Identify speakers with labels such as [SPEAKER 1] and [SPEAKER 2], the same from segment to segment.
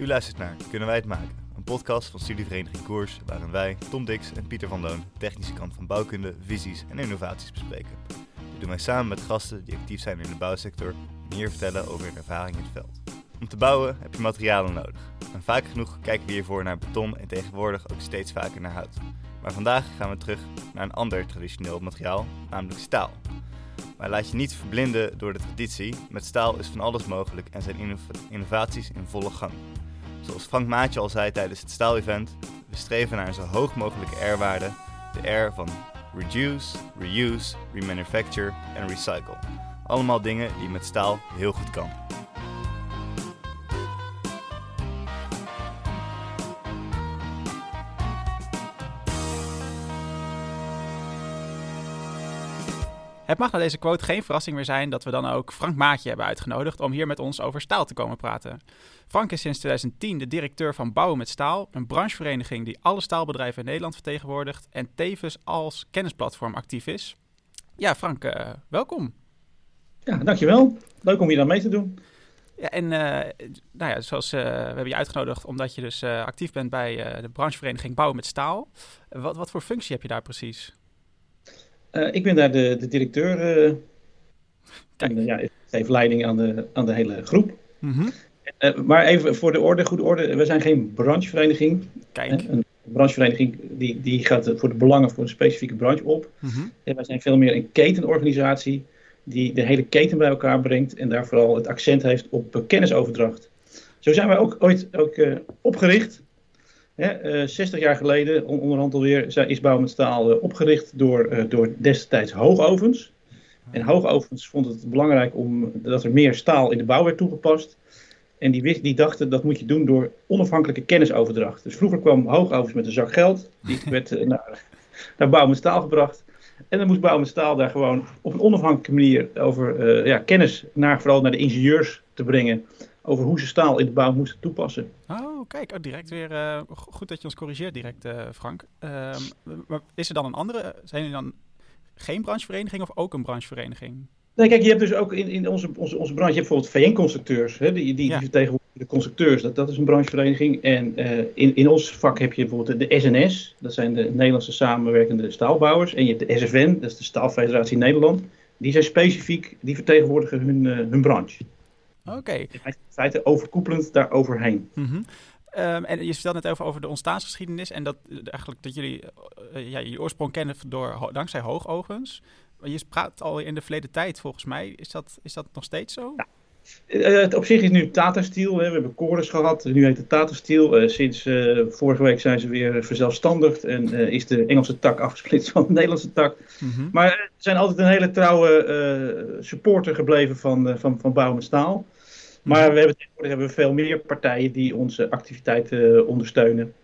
[SPEAKER 1] U luistert naar Kunnen wij het maken? Een podcast van studievereniging Koers, waarin wij, Tom Dix en Pieter van Loon, de technische kant van bouwkunde, visies en innovaties bespreken. Dit doen wij samen met gasten die actief zijn in de bouwsector en vertellen over hun ervaring in het veld. Om te bouwen heb je materialen nodig. En vaak genoeg kijken we hiervoor naar beton en tegenwoordig ook steeds vaker naar hout. Maar vandaag gaan we terug naar een ander traditioneel materiaal, namelijk staal. Maar laat je niet verblinden door de traditie. Met staal is van alles mogelijk en zijn innovaties in volle gang. Zoals Frank Maatje al zei tijdens het staal-event, we streven naar zo hoog mogelijke R-waarde, de R van reduce, reuse, remanufacture en recycle. Allemaal dingen die met staal heel goed kan.
[SPEAKER 2] Het mag na deze quote geen verrassing meer zijn dat we dan ook Frank Maatje hebben uitgenodigd om hier met ons over staal te komen praten. Frank is sinds 2010 de directeur van Bouwen met Staal, een branchevereniging die alle staalbedrijven in Nederland vertegenwoordigt en tevens als kennisplatform actief is. Ja, Frank, uh, welkom.
[SPEAKER 3] Ja, dankjewel. Leuk om hier aan mee te doen.
[SPEAKER 2] Ja, en uh, nou ja, zoals uh, we hebben je uitgenodigd omdat je dus actief bent bij de branchevereniging Bouwen met Staal. Wat, wat voor functie heb je daar precies?
[SPEAKER 3] Uh, ik ben daar de, de directeur. Uh, en ja, geef leiding aan de, aan de hele groep. Mm -hmm. uh, maar even voor de orde, goede orde. We zijn geen branchevereniging.
[SPEAKER 2] Kijk.
[SPEAKER 3] Een branchevereniging die, die gaat voor de belangen voor een specifieke branche op. Mm -hmm. En wij zijn veel meer een ketenorganisatie die de hele keten bij elkaar brengt. En daar vooral het accent heeft op kennisoverdracht. Zo zijn wij ook ooit ook, opgericht. Hè, uh, 60 jaar geleden, on onderhand alweer, is Bouw met Staal uh, opgericht door, uh, door destijds hoogovens. En hoogovens vond het belangrijk om, dat er meer staal in de bouw werd toegepast. En die, die dachten dat moet je doen door onafhankelijke kennisoverdracht. Dus vroeger kwam hoogovens met een zak geld. Die werd naar, naar Bouw met Staal gebracht. En dan moest Bouw met Staal daar gewoon op een onafhankelijke manier over ja, kennis naar, vooral naar de ingenieurs te brengen over hoe ze staal in de bouw moesten toepassen.
[SPEAKER 2] Oh, kijk, oh, direct weer. Uh, goed dat je ons corrigeert, direct, uh, Frank. Uh, maar is er dan een andere? Zijn jullie dan geen branchevereniging of ook een branchevereniging?
[SPEAKER 3] Nee, kijk, je hebt dus ook in, in onze, onze, onze branche, je hebt bijvoorbeeld VN-constructeurs, die, die, die ja. vertegenwoordigen de constructeurs, dat, dat is een branchevereniging. En in, in ons vak heb je bijvoorbeeld de SNS, dat zijn de Nederlandse samenwerkende staalbouwers. En je hebt de SFN, dat is de Staalfederatie Nederland. Die zijn specifiek, die vertegenwoordigen hun, hun branche.
[SPEAKER 2] Oké. Okay.
[SPEAKER 3] In feite overkoepelend daar overheen.
[SPEAKER 2] Mm -hmm. um, en je vertelde net over, over de ontstaansgeschiedenis en dat eigenlijk dat jullie uh, ja, je oorsprong kennen door, dankzij hoogovens. Je praat al in de verleden tijd volgens mij. Is dat, is dat nog steeds zo?
[SPEAKER 3] Ja. Uh, op zich is nu Tata Steel. Hè. We hebben Chorus gehad. Nu heet het Tata Steel. Uh, sinds vorige week zijn ze weer verzelfstandigd. En is de Engelse tak afgesplitst van de Nederlandse tak. Mm -hmm. Maar er zijn altijd een hele trouwe supporter gebleven van, van, van Bouw met Staal. Maar we hebben tegenwoordig hebben we veel meer partijen die onze activiteiten ondersteunen.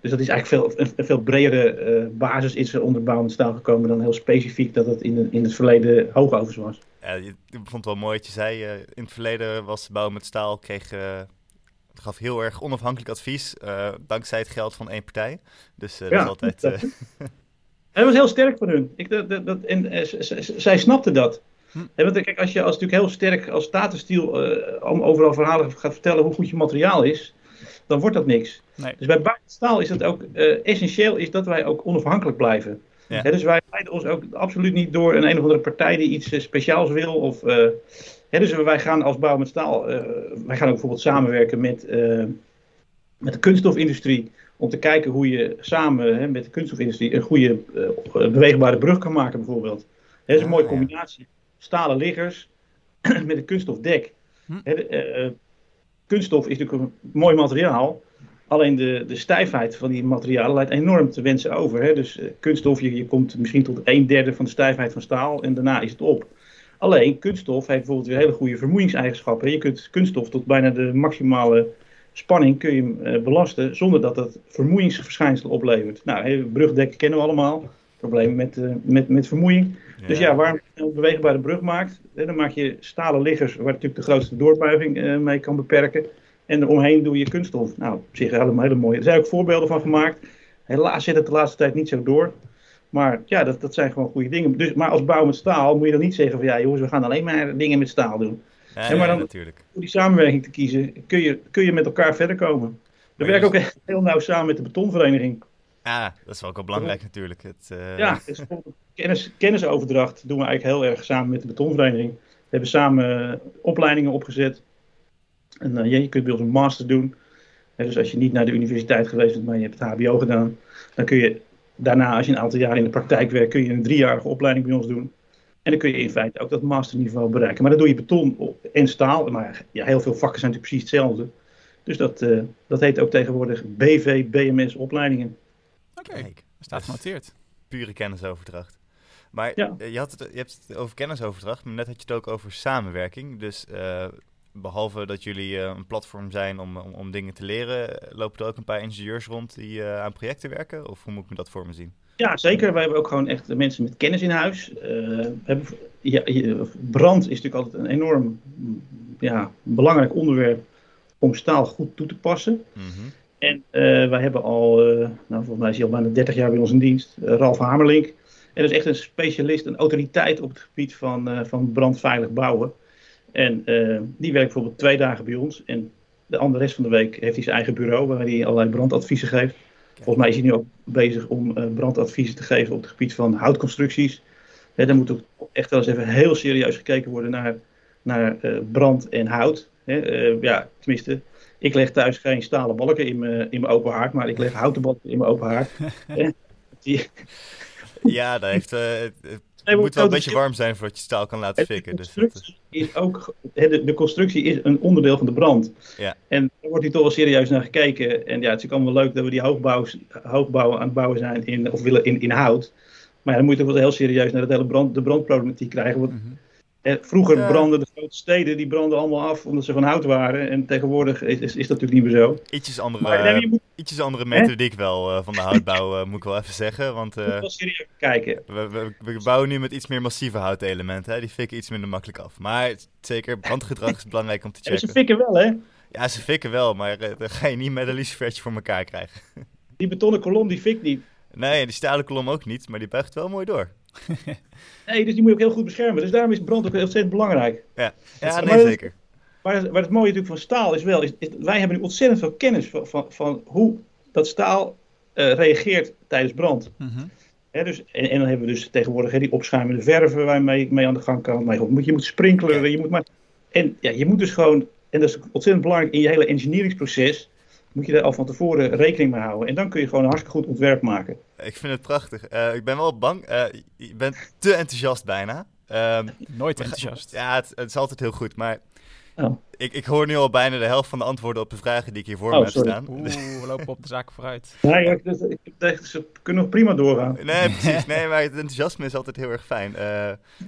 [SPEAKER 3] Dus dat is eigenlijk veel, een, veel bredere uh, basis is er onder Staal gekomen dan heel specifiek dat het in, in het verleden hoogovens was.
[SPEAKER 1] Ja, ik vond het wel mooi wat je zei. Uh, in het verleden was Bouw met Staal, kreeg, uh, gaf heel erg onafhankelijk advies, dankzij het geld van één partij. Dus dat is altijd...
[SPEAKER 3] Dat, dat was heel sterk van hun. Ik, dat, dat, en zij snapten dat. Hm. want kijk, als je als natuurlijk heel sterk als statenstiel uh, overal verhalen gaat vertellen hoe goed je materiaal is, dan wordt dat niks.
[SPEAKER 2] Nee.
[SPEAKER 3] Dus bij buitenstaal is het ook uh, essentieel is dat wij ook onafhankelijk blijven. Ja. He, dus wij leiden ons ook absoluut niet door een een of andere partij die iets uh, speciaals wil. Of, he, dus wij gaan als bouw met staal, wij gaan ook bijvoorbeeld samenwerken met, met de kunststofindustrie. Om te kijken hoe je samen he, met de kunststofindustrie een goede beweegbare brug kan maken bijvoorbeeld. Dat is een ah, mooie combinatie. Stalen liggers met een kunststofdek. Hm. uh, kunststof is natuurlijk een mooi materiaal. Alleen de, de stijfheid van die materialen leidt enorm te wensen over. Hè? Dus uh, kunststof, je, je komt misschien tot een derde van de stijfheid van staal en daarna is het op. Alleen kunststof heeft bijvoorbeeld weer hele goede vermoeiingseigenschappen. Je kunt kunststof tot bijna de maximale spanning kun je belasten zonder dat dat vermoeiingsverschijnselen oplevert. Nou, brugdekken kennen we allemaal. Problemen met, uh, met, met vermoeiing. Dus ja, waarom je een beweegbare brug maakt, hè, dan maak je stalen liggers waar natuurlijk de grootste doorbuiging uh, mee kan beperken. En eromheen doe je kunststof. Nou, op zich helemaal hele mooie. Er zijn ook voorbeelden van gemaakt. Helaas zit het de laatste tijd niet zo door. Maar ja, dat, dat zijn gewoon goede dingen. Dus, maar als bouw met staal moet je dan niet zeggen van ja jongens, we gaan alleen maar dingen met staal doen. Ja, maar dan, natuurlijk. Door die samenwerking te kiezen, kun je, kun je met elkaar verder komen. We werken ook echt heel nauw samen met de betonvereniging.
[SPEAKER 1] Ja, dat is ook wel belangrijk natuurlijk. Het, uh...
[SPEAKER 3] Ja, dus kennis, kennisoverdracht doen we eigenlijk heel erg samen met de betonvereniging. We hebben samen opleidingen opgezet. En uh, je kunt bij ons een master doen. dus als je niet naar de universiteit geweest bent, maar je hebt het hbo gedaan, dan kun je daarna, als je een aantal jaar in de praktijk werkt, kun je een driejarige opleiding bij ons doen. En dan kun je in feite ook dat masterniveau bereiken. Maar dan doe je beton en staal. Maar ja, heel veel vakken zijn natuurlijk precies hetzelfde. Dus dat, dat heet ook tegenwoordig BV, BMS opleidingen.
[SPEAKER 2] Oké, okay. staat genoteerd.
[SPEAKER 1] Pure kennisoverdracht. Maar ja. je, had het, je hebt het over kennisoverdracht, maar net had je het ook over samenwerking. Dus uh, behalve dat jullie uh, een platform zijn om, om, om, dingen te leren, lopen er ook een paar ingenieurs rond die uh, aan projecten werken? Of hoe moet ik me dat voor me zien?
[SPEAKER 3] Ja, zeker. Wij hebben ook gewoon echt mensen met kennis in huis. hebben, ja, brand is natuurlijk altijd een enorm ja, belangrijk onderwerp om staal goed toe te passen. Mm -hmm. En uh, wij hebben al, uh, nou, volgens mij is hij al bijna 30 jaar bij ons in dienst, uh, Ralf Hamerlink. En dat is echt een specialist, een autoriteit op het gebied van, van brandveilig bouwen. En die werkt bijvoorbeeld twee dagen bij ons. En de andere rest van de week heeft hij zijn eigen bureau waar hij allerlei brandadviezen geeft. Volgens mij is hij nu ook bezig om brandadviezen te geven op het gebied van houtconstructies. Hè, dan moet ook echt wel eens even heel serieus gekeken worden naar, naar brand en hout. Ja, tenminste, ik leg thuis geen stalen balken in mijn, in mijn open haard, maar ik leg houten balken in mijn open haard.
[SPEAKER 1] ja, dat heeft, uh, het moet wel een beetje warm zijn voordat je staal kan laten fikken.
[SPEAKER 3] De constructie, dus is ook, de, de, constructie is een onderdeel van de brand. Ja. En daar wordt hier toch wel serieus naar gekeken. En ja, het is ook allemaal leuk dat we die hoogbouw, hoogbouwen aan het bouwen zijn, in, of willen in, in hout. Maar dan moet je toch wel heel serieus naar het hele brand, de brandproblematiek krijgen. Want mhm vroeger brandden de grote steden die brandden allemaal af omdat ze van hout waren. En tegenwoordig is, is, is dat natuurlijk niet meer zo.
[SPEAKER 1] Ietsjes andere, maar, moet... ietsjes andere methodiek wel uh, van de houtbouw, uh, moet ik wel even zeggen. Want, uh,
[SPEAKER 3] wel serieus kijken.
[SPEAKER 1] We, we, we, bouwen nu met iets meer massieve houtelementen. Hè? Die fikken iets minder makkelijk af. Maar zeker, brandgedrag is belangrijk om te checken.
[SPEAKER 3] Ja, ze fikken wel, hè?
[SPEAKER 1] Ja, ze fikken wel, maar dan ga je niet met een lucifertje voor elkaar krijgen.
[SPEAKER 3] Die betonnen kolom, die fikt niet.
[SPEAKER 1] Nee, die stalen kolom ook niet, maar die buigt wel mooi door.
[SPEAKER 3] nee, dus die moet je ook heel goed beschermen. Dus daarom is brand ook ontzettend belangrijk.
[SPEAKER 1] Ja, ja nee, zeker.
[SPEAKER 3] Maar het, het mooie natuurlijk van staal is wel, is, wij hebben nu ontzettend veel kennis van, van, van hoe dat staal uh, reageert tijdens brand. Mm -hmm. dus, en, en, dan hebben we dus tegenwoordig he, die opschuimende verven waar je mee, mee aan de gang kan. Maar je moet, je moet sprinkleren, je moet maar... En ja, je moet dus gewoon, en dat is ontzettend belangrijk in je hele engineeringsproces, moet je daar al van tevoren rekening mee houden. En dan kun je gewoon een hartstikke goed ontwerp maken.
[SPEAKER 1] Ik vind het prachtig. Uh, ik ben wel bang. Uh, je bent te enthousiast bijna.
[SPEAKER 2] Um, Nooit enthousiast.
[SPEAKER 1] Ja, het, het, is altijd heel goed. Maar Oh. Ik, ik hoor nu al bijna de helft van de antwoorden op de vragen die ik hier voor oh, me heb staan.
[SPEAKER 2] Oeh, we lopen op de zaken vooruit.
[SPEAKER 3] Nee, ik, dus, ik dacht, ze kunnen nog prima doorgaan.
[SPEAKER 1] Nee, precies. Nee, maar het enthousiasme is altijd heel erg fijn. Uh,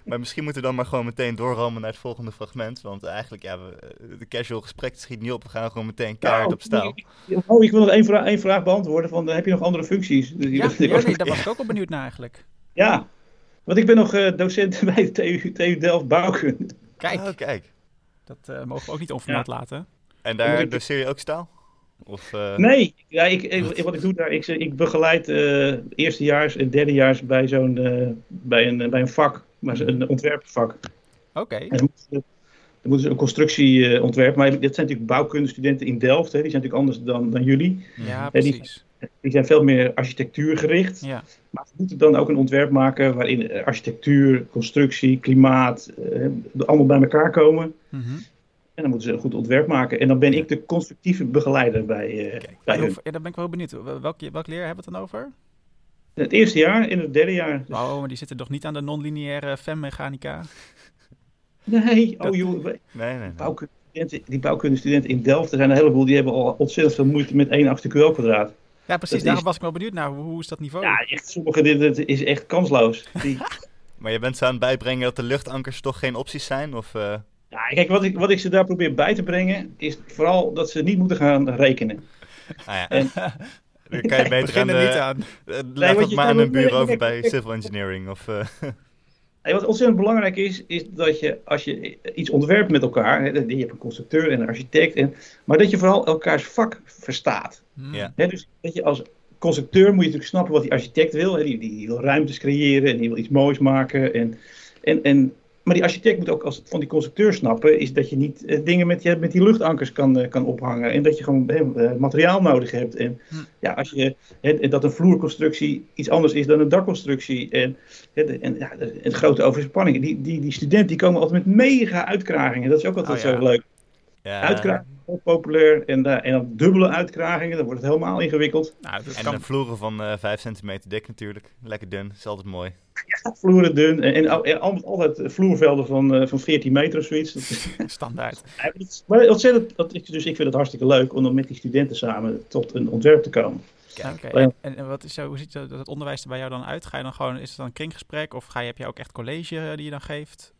[SPEAKER 1] maar misschien moeten we dan maar gewoon meteen doorrammen naar het volgende fragment. Want eigenlijk, ja, we, de casual gesprek schiet niet op. We gaan gewoon meteen kaart op staal.
[SPEAKER 3] Oh, ik wil nog één, vraag, één vraag beantwoorden. Van, heb je nog andere functies?
[SPEAKER 2] Ja, ja nee, daar was ik ook wel benieuwd naar eigenlijk.
[SPEAKER 3] Ja, want ik ben nog uh, docent bij de TU, TU Delft Bouwkunde.
[SPEAKER 2] Kijk. Oh, kijk. Dat uh, mogen we ook niet onvermeld laten.
[SPEAKER 1] En daar doseer je ook staal?
[SPEAKER 3] Of, uh... Nee, ja, ik, ik, wat ik doe daar, ik, ik begeleid uh, eerstejaars en derdejaars bij zo'n uh, bij, een, bij een vak, maar een ontwerpvak.
[SPEAKER 2] Oké. Okay.
[SPEAKER 3] Dan moeten ze een constructie ontwerpen. Maar dit zijn natuurlijk bouwkundestudenten in Delft, hè, die zijn natuurlijk anders dan, dan jullie.
[SPEAKER 2] Ja, precies.
[SPEAKER 3] Die zijn veel meer architectuurgericht. Ja. Maar we moeten dan ook een ontwerp maken waarin architectuur, constructie, klimaat, eh, allemaal bij elkaar komen. Mm -hmm. En dan moeten ze een goed ontwerp maken. En dan ben ik de constructieve begeleider bij, uh, Kijk, bij
[SPEAKER 2] ja, dan ben ik wel benieuwd. Welk, welk leer hebben we het dan over?
[SPEAKER 3] Het eerste jaar en het derde jaar.
[SPEAKER 2] Dus... Oh, maar die zitten toch niet aan de non-lineaire femmechanica?
[SPEAKER 3] Nee, oh joh. Nee, nee, nee. Bouwkunde, die bouwkundestudenten in Delft, er zijn een heleboel, die hebben al ontzettend veel moeite met één achter QL kwadraat.
[SPEAKER 2] Ja, precies. Daarom was ik wel benieuwd naar. Hoe is dat niveau?
[SPEAKER 3] Ja, echt, sommige dit, is echt kansloos. Die...
[SPEAKER 1] maar je bent zo aan het bijbrengen dat de luchtankers toch geen opties zijn? Of, uh...
[SPEAKER 3] Ja, kijk, wat ik, wat ik ze daar probeer bij te brengen, is vooral dat ze niet moeten gaan rekenen.
[SPEAKER 1] Ah, ja. En... Dan kan je beter aan, de, niet aan. Laat het maar aan een bureau over bij civil engineering. Of, uh...
[SPEAKER 3] wat ontzettend belangrijk is, is dat je als je iets ontwerpt met elkaar, hè, je hebt een constructeur en een architect, en, maar dat je vooral elkaars vak verstaat. Hmm. Ja. Hè, dus dat je als constructeur moet je natuurlijk snappen wat die architect wil. Hè, die, die, wil ruimtes creëren en die wil iets moois maken. En, en, en maar die architect moet ook als van die constructeur snappen, is dat je niet uh, dingen met, je, met die luchtankers kan, uh, kan ophangen. En dat je gewoon uh, materiaal nodig hebt. En hm. ja, als je, dat een vloerconstructie iets anders is dan een dakconstructie. En, en, ja, en grote overspanningen. Die, die, die studenten die komen altijd met mega uitkragingen. Dat is ook altijd oh, ja. zo leuk. Ja. Uitkragingen, populair. En, en dan dubbele uitkragingen, dan wordt het helemaal ingewikkeld.
[SPEAKER 1] Nou, en kan... vloeren van 5 centimeter dik natuurlijk. Lekker dun, is altijd mooi.
[SPEAKER 3] Ja, vloeren dun. En, en, altijd vloervelden van, uh, van 14 meter of zoiets.
[SPEAKER 2] Standaard.
[SPEAKER 3] maar ontzettend, dat, dus ik vind het hartstikke leuk om dan met die studenten samen tot een ontwerp te komen.
[SPEAKER 2] En, en, wat is zo, hoe ziet het, het onderwijs er bij jou dan uit? Ga je dan gewoon, is het dan een kringgesprek of ga je, heb je ook echt college die je dan geeft?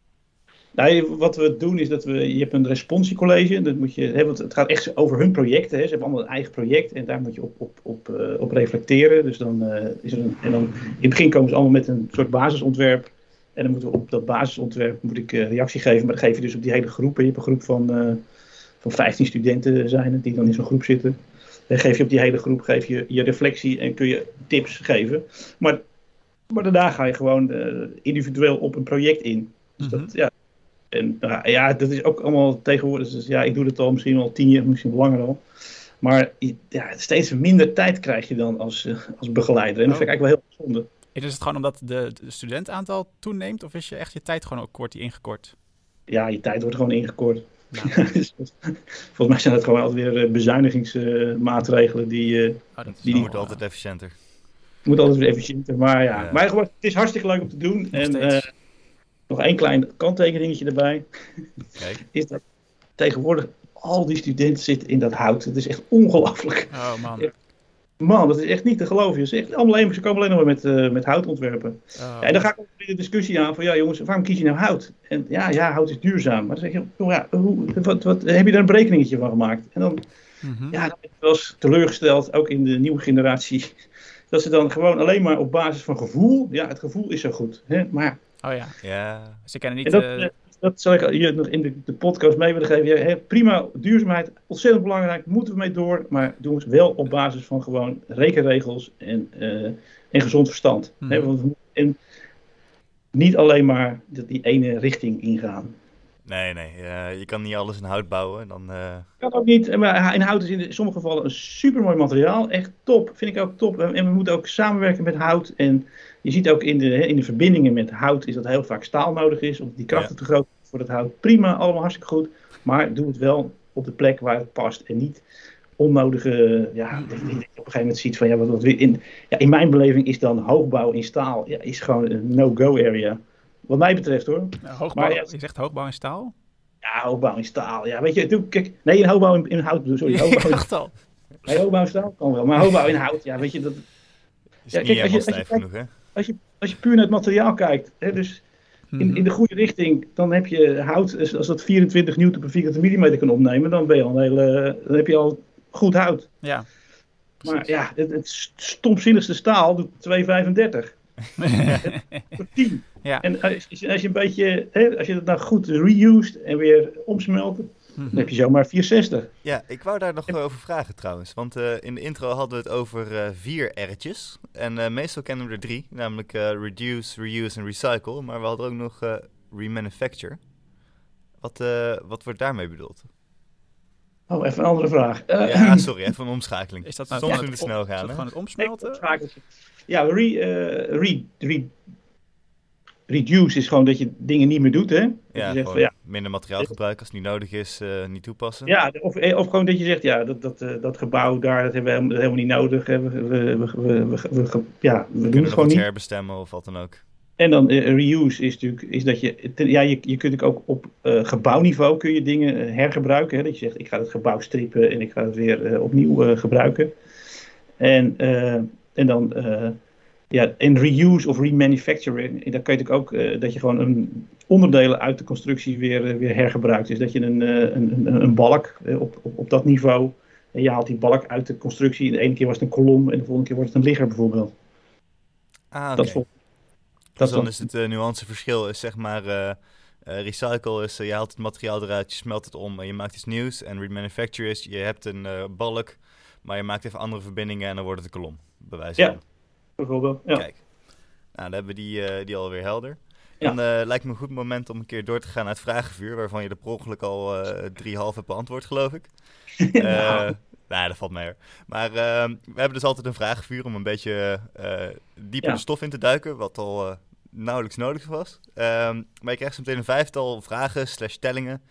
[SPEAKER 3] Nou, wat we doen is dat we, je hebt een responsiecollege, dat moet je, hè, want het gaat echt over hun projecten. Hè. Ze hebben allemaal een eigen project en daar moet je op, op, op, uh, op reflecteren. Dus dan, uh, is er een, en dan in het begin komen ze allemaal met een soort basisontwerp. En dan moeten we op dat basisontwerp moet ik uh, reactie geven, maar dat geef je dus op die hele groep. Je hebt een groep van, van 15 studenten zijn het, die dan in zo'n groep zitten. Dan geef je op die hele groep geef je, je reflectie en kun je tips geven. Maar, maar daarna ga je gewoon individueel op een project in. Dus dat, mhm. ja, en nou, ja, dat is ook allemaal tegenwoordig. Dus ja, ik doe het al misschien wel tien jaar, misschien langer al. Maar ja, steeds minder tijd krijg je dan als, eh, als begeleider. En dat vind ik eigenlijk wel heel zonde.
[SPEAKER 2] Is het gewoon omdat de, de studentaantal toeneemt? Of is je echt je tijd gewoon ook kort ingekort?
[SPEAKER 3] Ja, je tijd wordt gewoon ingekort. Nou. Dus volgens mij zijn het gewoon altijd weer eh, bezuinigingsmaatregelen die... Uh,
[SPEAKER 1] oh, dat die moet altijd efficiënter.
[SPEAKER 3] Moet altijd weer efficiënter, maar ja. ja. Maar het is hartstikke leuk om te doen. en nog één klein kanttekeningetje erbij. Kijk. Is dat tegenwoordig al die studenten zitten in dat hout. Het is echt ongelooflijk.
[SPEAKER 2] Oh man.
[SPEAKER 3] Man, dat is echt niet te geloven. Ze, echt allemaal ze komen alleen nog maar met, uh, met houtontwerpen. Oh. Ja, en dan ga ik ook weer de discussie aan van ja jongens, waarom kies je nou hout? En ja, ja, hout is duurzaam. Maar dan zeg je, oh, ja, hoe, wat, wat, heb je daar een berekeningetje van gemaakt? En dan, mm ja, dan ben ik wel eens teleurgesteld, ook in de nieuwe generatie, dat ze dan gewoon alleen maar op basis van gevoel, ja, het gevoel is zo goed. Hè? Maar
[SPEAKER 2] Oh ja.
[SPEAKER 1] ja.
[SPEAKER 2] Ze kennen niet... Dat, uh...
[SPEAKER 3] dat zal ik je nog in de, de podcast mee willen geven. Ja, prima, duurzaamheid, ontzettend belangrijk, moeten we mee door. Maar doen we het wel op basis van gewoon rekenregels en, uh, en gezond verstand. Hmm. Hè, want, en niet alleen maar die ene richting ingaan.
[SPEAKER 1] Nee, nee. Uh, je kan niet alles in hout bouwen. Dan, uh...
[SPEAKER 3] Kan ook niet. Maar in hout is in sommige gevallen een supermooi materiaal. Echt top. Vind ik ook top. En we moeten ook samenwerken met hout. En je ziet ook in de, in de verbindingen met hout is dat heel vaak staal nodig is. Omdat die krachten te groot voor het hout. Prima, allemaal hartstikke goed. Maar doe het wel op de plek waar het past. En niet onnodige, ja, dat je op een gegeven moment ziet van, ja, wat, wat in, ja, in mijn beleving is dan hoogbouw in staal, ja, is gewoon een no-go area. Wat mij betreft hoor.
[SPEAKER 2] hoogbouw, maar, ja, je zegt hoogbouw in staal?
[SPEAKER 3] Ja, hoogbouw in staal. Ja, weet je, doe, kijk, nee, in hoogbouw in, in hout. Sorry, hoogbouw in,
[SPEAKER 2] dacht al.
[SPEAKER 3] Nee, hoogbouw in staal kan wel, maar hoogbouw in hout, ja, weet je, dat...
[SPEAKER 1] ja, kijk, als je, als je, genoeg, hè?
[SPEAKER 3] Als je, als je puur naar het materiaal kijkt, hè, dus in, mhm. in de goede richting, dan heb je hout, als dat 24 newton per vierkante millimeter kan opnemen, dan ben je al een hele, dan heb je al goed hout.
[SPEAKER 2] Ja.
[SPEAKER 3] Maar ja, het, het stomzinnigste staal doet 2,35. 10. Ja. En als, als, je een beetje, hè, als je het nou goed reused en weer omsmelten, dan heb je zomaar 460.
[SPEAKER 1] Ja, ik wou daar nog over vragen trouwens. Want uh, in de intro hadden we het over uh, vier R'tjes. En uh, meestal kennen we er drie. Namelijk reduce, reuse en recycle. Maar we hadden ook nog remanufacture. Wat, wat wordt daarmee bedoeld?
[SPEAKER 3] Oh, even een andere vraag.
[SPEAKER 1] ja, sorry, even een omschakeling.
[SPEAKER 2] Is dat nou
[SPEAKER 1] Soms ja, snel gaan. Is
[SPEAKER 2] dat gewoon het omsmelten?
[SPEAKER 3] Nee, ja, re, re, re, reduce is gewoon dat je dingen niet meer doet, hè?
[SPEAKER 1] Ja, zegt, van, ja, minder materiaal gebruiken als het niet nodig is, uh, niet toepassen.
[SPEAKER 3] Ja, of, eh, of gewoon dat je zegt, ja, dat, dat, uh, dat gebouw daar, dat hebben we helemaal, helemaal niet nodig. Hè? We, we, we, we, we ja, we, we doen het gewoon niet.
[SPEAKER 1] herbestemmen of wat dan ook.
[SPEAKER 3] En dan uh, reuse is natuurlijk, is dat je, ja, je, je kunt ook op gebouwniveau kun je dingen hergebruiken. Hè? Dat je zegt, ik ga het gebouw strippen en ik ga het weer opnieuw gebruiken. En, en dan ja, en reuse of remanufacturing, daar kun je ook uh, dat je gewoon een onderdelen uit de constructie weer, uh, weer hergebruikt. Dus dat je een, een, een, een, balk op, op, op dat niveau, en je haalt die balk uit de constructie. De ene keer was het een kolom en de volgende keer wordt het een ligger bijvoorbeeld.
[SPEAKER 1] Ah. Okay. Dat, dus dan is het nuanceverschil, is zeg maar... recycle is, je haalt het materiaal eruit, je smelt het om en je maakt iets nieuws. En remanufacture is, je hebt een balk, maar je maakt even andere verbindingen en dan wordt het een kolom, bij wijze
[SPEAKER 3] ja bijvoorbeeld. Ja.
[SPEAKER 1] Kijk, nou, dan hebben we die, uh, die alweer helder. Dan lijkt me een goed moment om een keer door te gaan naar het vragenvuur, waarvan je er per ongeluk al drie half hebt beantwoord, geloof ik. nou. Nee, dat valt mee. Maar ehm, we hebben dus altijd een vragenvuur om een beetje dieper de stof in te duiken, wat al nauwelijks nodig was. Ehm, maar je krijgt zo meteen een vijftal vragen slash stellingen.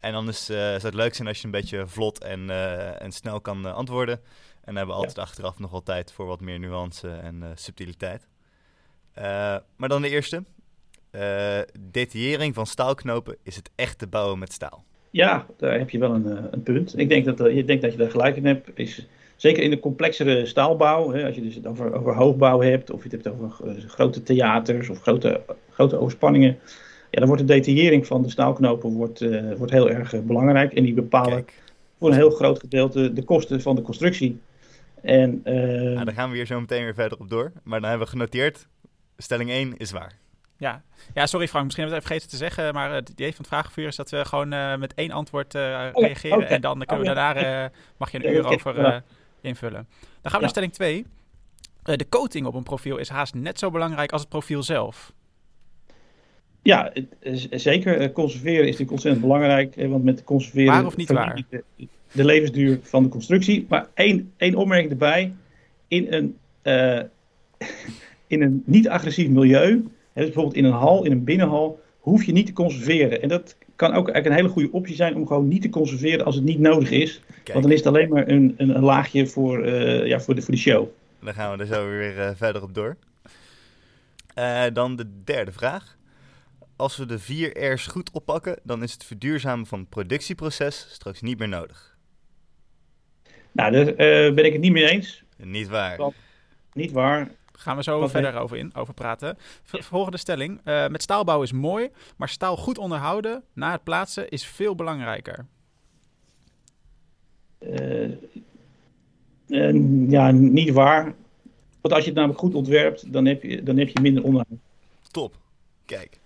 [SPEAKER 1] En dan is, uh, zou het leuk zijn als je een beetje vlot en, eh, en snel kan uh, antwoorden. En hebben we altijd achteraf nog wel tijd voor wat meer nuance en subtiliteit. maar dan de eerste. detaillering van staalknopen is het echte bouwen met staal.
[SPEAKER 3] Ja, daar heb je wel een, een punt. Ik denk dat, ik denk dat je daar gelijk in hebt. Is, zeker in de complexere staalbouw, hè, als je dus het over, over hoogbouw hebt, of je het hebt over grote theaters of grote, grote overspanningen ja, dan wordt de detaillering van de staalknopen wordt, uh, wordt heel erg uh, belangrijk. En die bepalen voor een heel groot gedeelte de kosten van de constructie. En, uh,
[SPEAKER 1] nou, daar gaan we hier zo meteen weer verder op door. Maar dan hebben we genoteerd, stelling 1 is waar.
[SPEAKER 2] Ja. ja, sorry Frank, misschien hebben we het even vergeten te zeggen, maar het idee van het vragenvuur is dat we gewoon uh, met één antwoord uh, oh, reageren okay. en dan kunnen oh, we daarna, uh, mag je een uur over invullen. Dan gaan we naar stelling 2. de coating op een profiel is haast net zo belangrijk als het profiel zelf.
[SPEAKER 3] Ja, zeker. Eh, conserveren is natuurlijk ontzettend belangrijk. Want met conserveren.
[SPEAKER 2] Waar of niet waar?
[SPEAKER 3] De, levensduur van de constructie. Maar één, één opmerking erbij. In een, uh, in een niet-agressief milieu. dus bijvoorbeeld in een hal, in een binnenhal. hoef je niet te conserveren. En dat kan ook eigenlijk een hele goede optie zijn om gewoon niet te conserveren als het niet nodig is. Want dan is het alleen maar een, een, een laagje voor, uh, ja, voor, de, voor de show.
[SPEAKER 1] Dan gaan we er zo weer uh, verder op door. dan de derde vraag als we de vier R's goed oppakken, dan is het verduurzamen van het productieproces straks niet meer nodig.
[SPEAKER 3] Nou, daar uh, ben ik het niet mee eens.
[SPEAKER 1] Niet waar.
[SPEAKER 3] niet waar.
[SPEAKER 2] Gaan we zo verder over, in, over praten. volgende stelling. Uh, met staalbouw is mooi, maar staal goed onderhouden na het plaatsen is veel belangrijker.
[SPEAKER 3] Uh, ja, niet waar. Want als je het namelijk goed ontwerpt, dan heb je, dan heb je minder onderhoud.
[SPEAKER 1] Top. Kijk.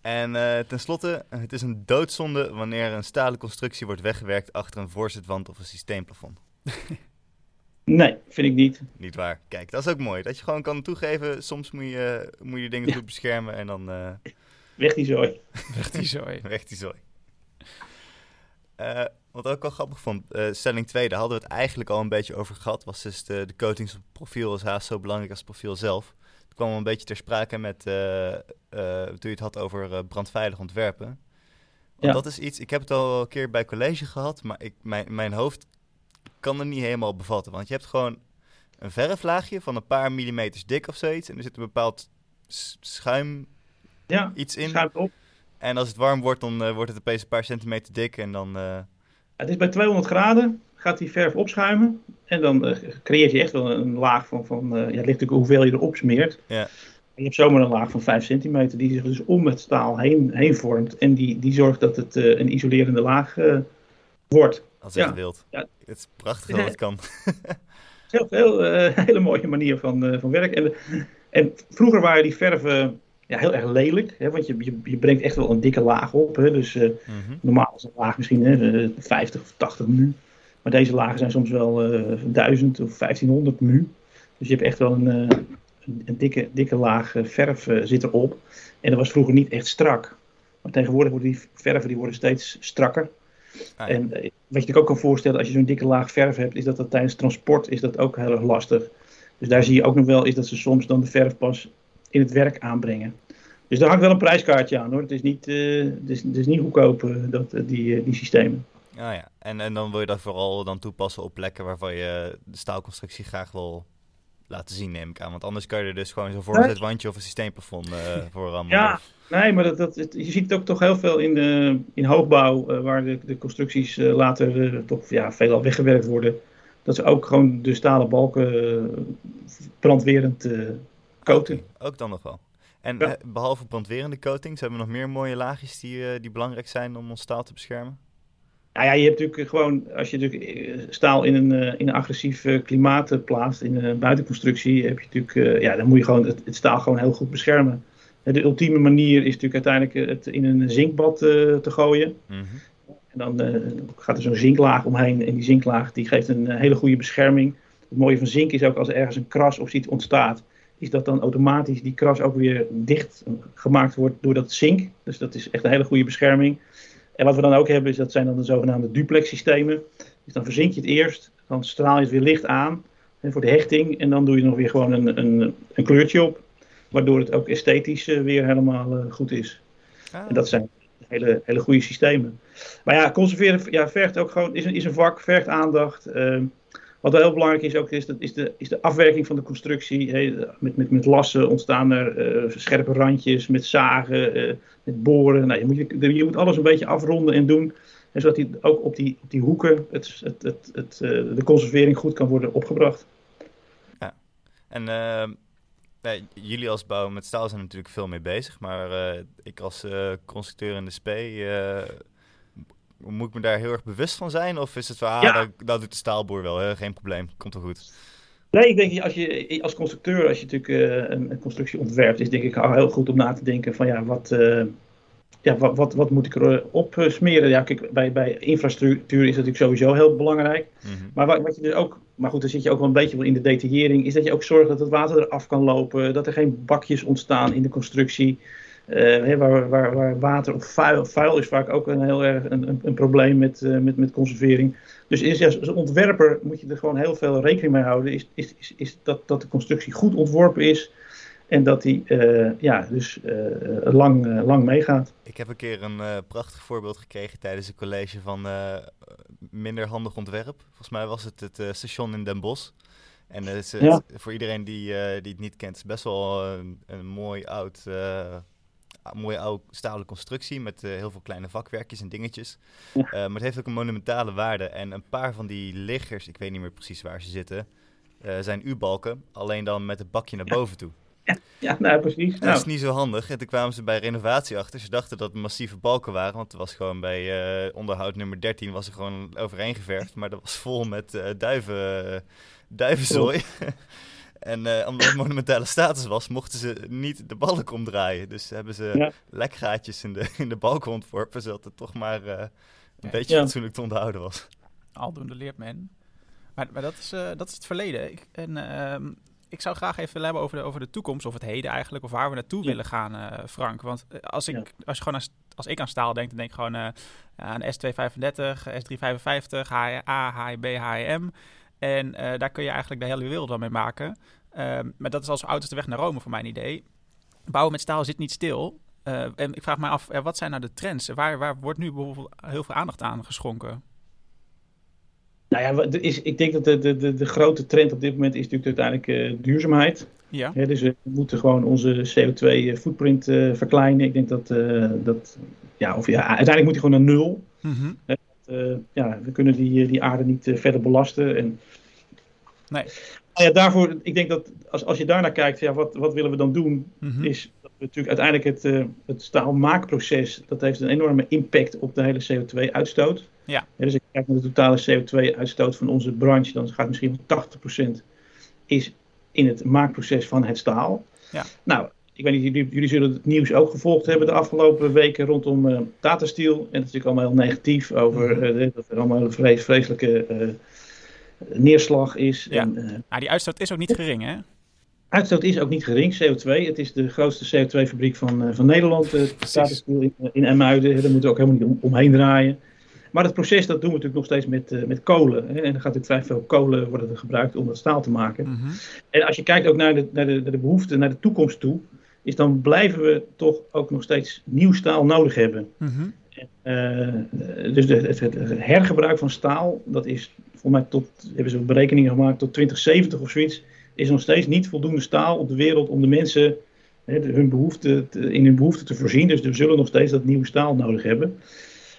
[SPEAKER 1] En uh, tenslotte, het is een doodzonde wanneer een stalen constructie wordt weggewerkt achter een voorzetwand of een systeemplafond.
[SPEAKER 3] nee, vind ik niet.
[SPEAKER 1] Niet waar. Kijk, dat is ook mooi. Dat je gewoon kan toegeven, soms moet je, moet je dingen goed beschermen en dan... Uh...
[SPEAKER 3] Weg die zooi.
[SPEAKER 2] Weg die zooi.
[SPEAKER 1] Weg die zooi. Uh, wat ook al grappig vond, stelling 2, daar hadden we het eigenlijk al een beetje over gehad. Was dus de, de coatings op profiel is haast zo belangrijk als het profiel zelf kwam een beetje ter sprake met, uh, toen je het had over uh, brandveilig ontwerpen. Want ja. dat is iets, ik heb het al een keer bij college gehad, maar ik, mijn, mijn hoofd kan er niet helemaal bevatten. Want je hebt gewoon een verflaagje van een paar millimeters dik of zoiets. En er zit een bepaald schuim
[SPEAKER 3] ja,
[SPEAKER 1] iets in.
[SPEAKER 3] Schuimt op.
[SPEAKER 1] En als het warm wordt, dan wordt het opeens een paar centimeter dik en dan...
[SPEAKER 3] Het is bij 200 graden gaat die verf opschuimen. En dan uh, creëert je echt wel een laag van, van ja, het ligt natuurlijk hoeveel je erop smeert.
[SPEAKER 1] Ja.
[SPEAKER 3] Je hebt zomaar een laag van 5 centimeter die zich dus om het staal heen, heen vormt. En die, die zorgt dat het een isolerende laag wordt.
[SPEAKER 1] Dat is echt wild. Ja. Het is prachtig dat het kan.
[SPEAKER 3] heel, heel hele mooie manier van, van werk. En, en vroeger waren die verven ja, heel erg lelijk. Hè, want je, je, je brengt echt wel een dikke laag op. Hè, dus mm -hmm. normaal is een laag misschien hè, 50 of 80 nu. Maar deze lagen zijn soms wel uh, eh, 1000 of 1500 nu. Dus je hebt echt wel een, uh, een, dikke, dikke laag eh, verf zit erop. En dat was vroeger niet echt strak. Maar tegenwoordig worden die verven die worden steeds strakker. Ah, en wat je natuurlijk ook kan voorstellen als je zo'n dikke laag verf hebt, is dat, dat tijdens transport is dat ook heel erg lastig. Dus daar zie je ook nog wel is dat ze soms dan de verf pas in het werk aanbrengen. Dus daar hangt wel een prijskaartje aan hoor. Het is niet, het is, het is niet goedkoop dat, die, die systemen.
[SPEAKER 1] Ah ja, en, en dan wil je dat vooral dan toepassen op plekken waarvan je de staalconstructie graag wil laten zien, neem ik aan. Want anders kan je er dus gewoon zo'n voorzetwandje of een systeemplafond uh, voor rammen.
[SPEAKER 3] Ja, nee, maar dat, dat, je ziet het ook toch heel veel in, de, in hoogbouw, uh, waar de, de constructies uh, later toch ja, veelal weggewerkt worden. Dat ze ook gewoon de stalen balken brandwerend coaten.
[SPEAKER 1] ook dan nog wel. En behalve brandwerende coatings, hebben we nog meer mooie laagjes die, die belangrijk zijn om ons staal te beschermen?
[SPEAKER 3] Nou ja, je hebt natuurlijk gewoon, als je natuurlijk eh, staal in een, eh, in een agressief eh, klimaat plaatst, in een buitenconstructie, heb je natuurlijk, ja, dan moet je gewoon het, het, staal gewoon heel goed beschermen. De ultieme manier is natuurlijk uiteindelijk het in een zinkbad te gooien. Mhm. En dan gaat er zo'n zinklaag omheen en die zinklaag die geeft een hele goede bescherming. Het mooie van zink is ook als er ergens een kras of iets ontstaat, is dat dan automatisch die kras ook weer dicht gemaakt wordt door dat zink. Dus dat is echt een hele goede bescherming. En wat we dan ook hebben, is dat zijn dan de zogenaamde duplex systemen. Dus dan verzink je het eerst, dan straal je het weer licht aan hè, voor de hechting. En dan doe je nog weer gewoon een, een, een kleurtje op. Waardoor het ook esthetisch weer helemaal goed is. Ah. En dat zijn hele, hele goede systemen. Maar ja, conserveren ja, vergt ook gewoon, is een, is een vak, vergt aandacht. Uh, wat heel belangrijk is ook, is, dat, is, de, is de afwerking van de constructie. met, met, met lassen ontstaan er uh, scherpe randjes, met zagen, uh, met boren. Nou, je, moet, je, moet alles een beetje afronden en doen. En zodat die, ook op die, op die hoeken het, het, het, het, uh, de conservering goed kan worden opgebracht.
[SPEAKER 1] Ja, en jullie als bouw met staal zijn natuurlijk veel mee bezig, maar ik als constructeur in de SP, moet ik me daar heel erg bewust van zijn? Of is het van, ah, ja. dat, dat, doet de staalboer wel, hè? geen probleem, komt wel goed?
[SPEAKER 3] Nee, ik denk als je als constructeur, als je natuurlijk een, een, constructie ontwerpt, is denk ik al heel goed om na te denken van ja, wat, ja, wat, wat, wat moet ik erop smeren? Ja, kijk, bij, bij infrastructuur is dat natuurlijk sowieso heel belangrijk. Mm -hmm. Maar wat, wat je dus ook maar goed, dan zit je ook wel een beetje in de detaillering. Is dat je ook zorgt dat het water eraf kan lopen. Dat er geen bakjes ontstaan in de constructie. Uh, waar, waar, waar, water of vuil, vuil is vaak ook een heel erg een, een, probleem met, uh, met, met conservering. Dus is, als ontwerper moet je er gewoon heel veel rekening mee houden. Is, is, is, is dat, dat de constructie goed ontworpen is. En dat die uh, ja, dus lang, lang meegaat.
[SPEAKER 1] Ik heb een keer een prachtig voorbeeld gekregen tijdens een college van minder handig ontwerp. Volgens mij was het het station in Den Bosch. En is het, voor iedereen die, die het niet kent, is best wel een, een mooi oud, mooie oude stalen constructie met heel veel kleine vakwerkjes en dingetjes. maar het heeft ook een monumentale waarde. En een paar van die liggers, ik weet niet meer precies waar ze zitten, zijn U-balken, alleen dan met het bakje naar boven toe.
[SPEAKER 3] Ja, nou precies. Dat
[SPEAKER 1] nou. is niet zo handig. En toen kwamen ze bij renovatie achter. Ze dachten dat het massieve balken waren. Want het was gewoon bij onderhoud nummer 13 was er gewoon overheen geverfd. Maar dat was vol met duiven, duivenzooi. en uh, omdat het monumentale status was, mochten ze niet de balk omdraaien. Dus hebben ze ja. lekgaatjes in de, in de balken ontworpen. Zodat het toch maar een beetje ja. fatsoenlijk te onderhouden was.
[SPEAKER 2] Aldoende leert men. Maar, maar dat, is, dat is het verleden. Ik, en ehm, ik zou graag even hebben over de, over de toekomst, of het heden eigenlijk, of waar we naartoe willen gaan, uh, Frank. Want eh, als ik, als, je gewoon als, als ik aan staal denk, dan denk ik gewoon uh, aan S235, S355, HA, HIB, HIM. En daar kun je eigenlijk de hele wereld wel mee maken. Ehm, maar dat is als auto's de weg naar Rome, voor mijn idee. Bouwen met staal zit niet stil. en ik vraag me af, wat zijn nou de trends? Waar, waar wordt nu bijvoorbeeld heel veel aandacht aan geschonken?
[SPEAKER 3] Nou ja, is, ik denk dat de, de, de, grote trend op dit moment is natuurlijk uiteindelijk uh, duurzaamheid. Ja. dus we moeten gewoon onze CO2-footprint uh, verkleinen. Ik denk dat, uh, dat ja, of ja, uiteindelijk moet die gewoon naar nul. Mm -hmm. Ja, we kunnen die, die aarde niet verder belasten. En, nee. Nou ja, daarvoor, ik denk dat als, als je daarnaar kijkt, ja, wat, wat willen we dan doen? Mm -hmm. Is dat we natuurlijk uiteindelijk het, het staalmaakproces, dat heeft een enorme impact op de hele CO2-uitstoot. Ja. dus ik kijk naar de totale CO2-uitstoot van onze branche, dan gaat misschien 80% is in het maakproces van het staal. Ja. Nou, ik weet niet, jullie, jullie, zullen het nieuws ook gevolgd hebben de afgelopen weken rondom uh, datasteel. En dat is natuurlijk allemaal heel negatief over uh, dat er allemaal een vreselijke uh, neerslag is.
[SPEAKER 2] Ja. En, ah, die uitstoot is ook niet gering, hè?
[SPEAKER 3] Uitstoot is ook niet gering, CO2. Het is de grootste CO2-fabriek van, van Nederland, uh, in, in Emuiden. Daar moeten we ook helemaal niet om, omheen draaien. Maar het proces dat doen we natuurlijk nog steeds met, uh, met kolen. Hè? En er gaat natuurlijk vrij veel kolen worden gebruikt om dat staal te maken. Mm En als je kijkt ook naar de, naar, de, naar de behoefte, naar de toekomst toe, is dan blijven we toch ook nog steeds nieuw staal nodig hebben. Mm -hmm. en, uh, dus de, het, het, hergebruik van staal, dat is voor mij tot, hebben ze berekeningen gemaakt, tot 2070 of zoiets, is nog steeds niet voldoende staal op de wereld om de mensen hè, hun behoefte te, in hun behoefte te voorzien. Dus we zullen nog steeds dat nieuwe staal nodig hebben.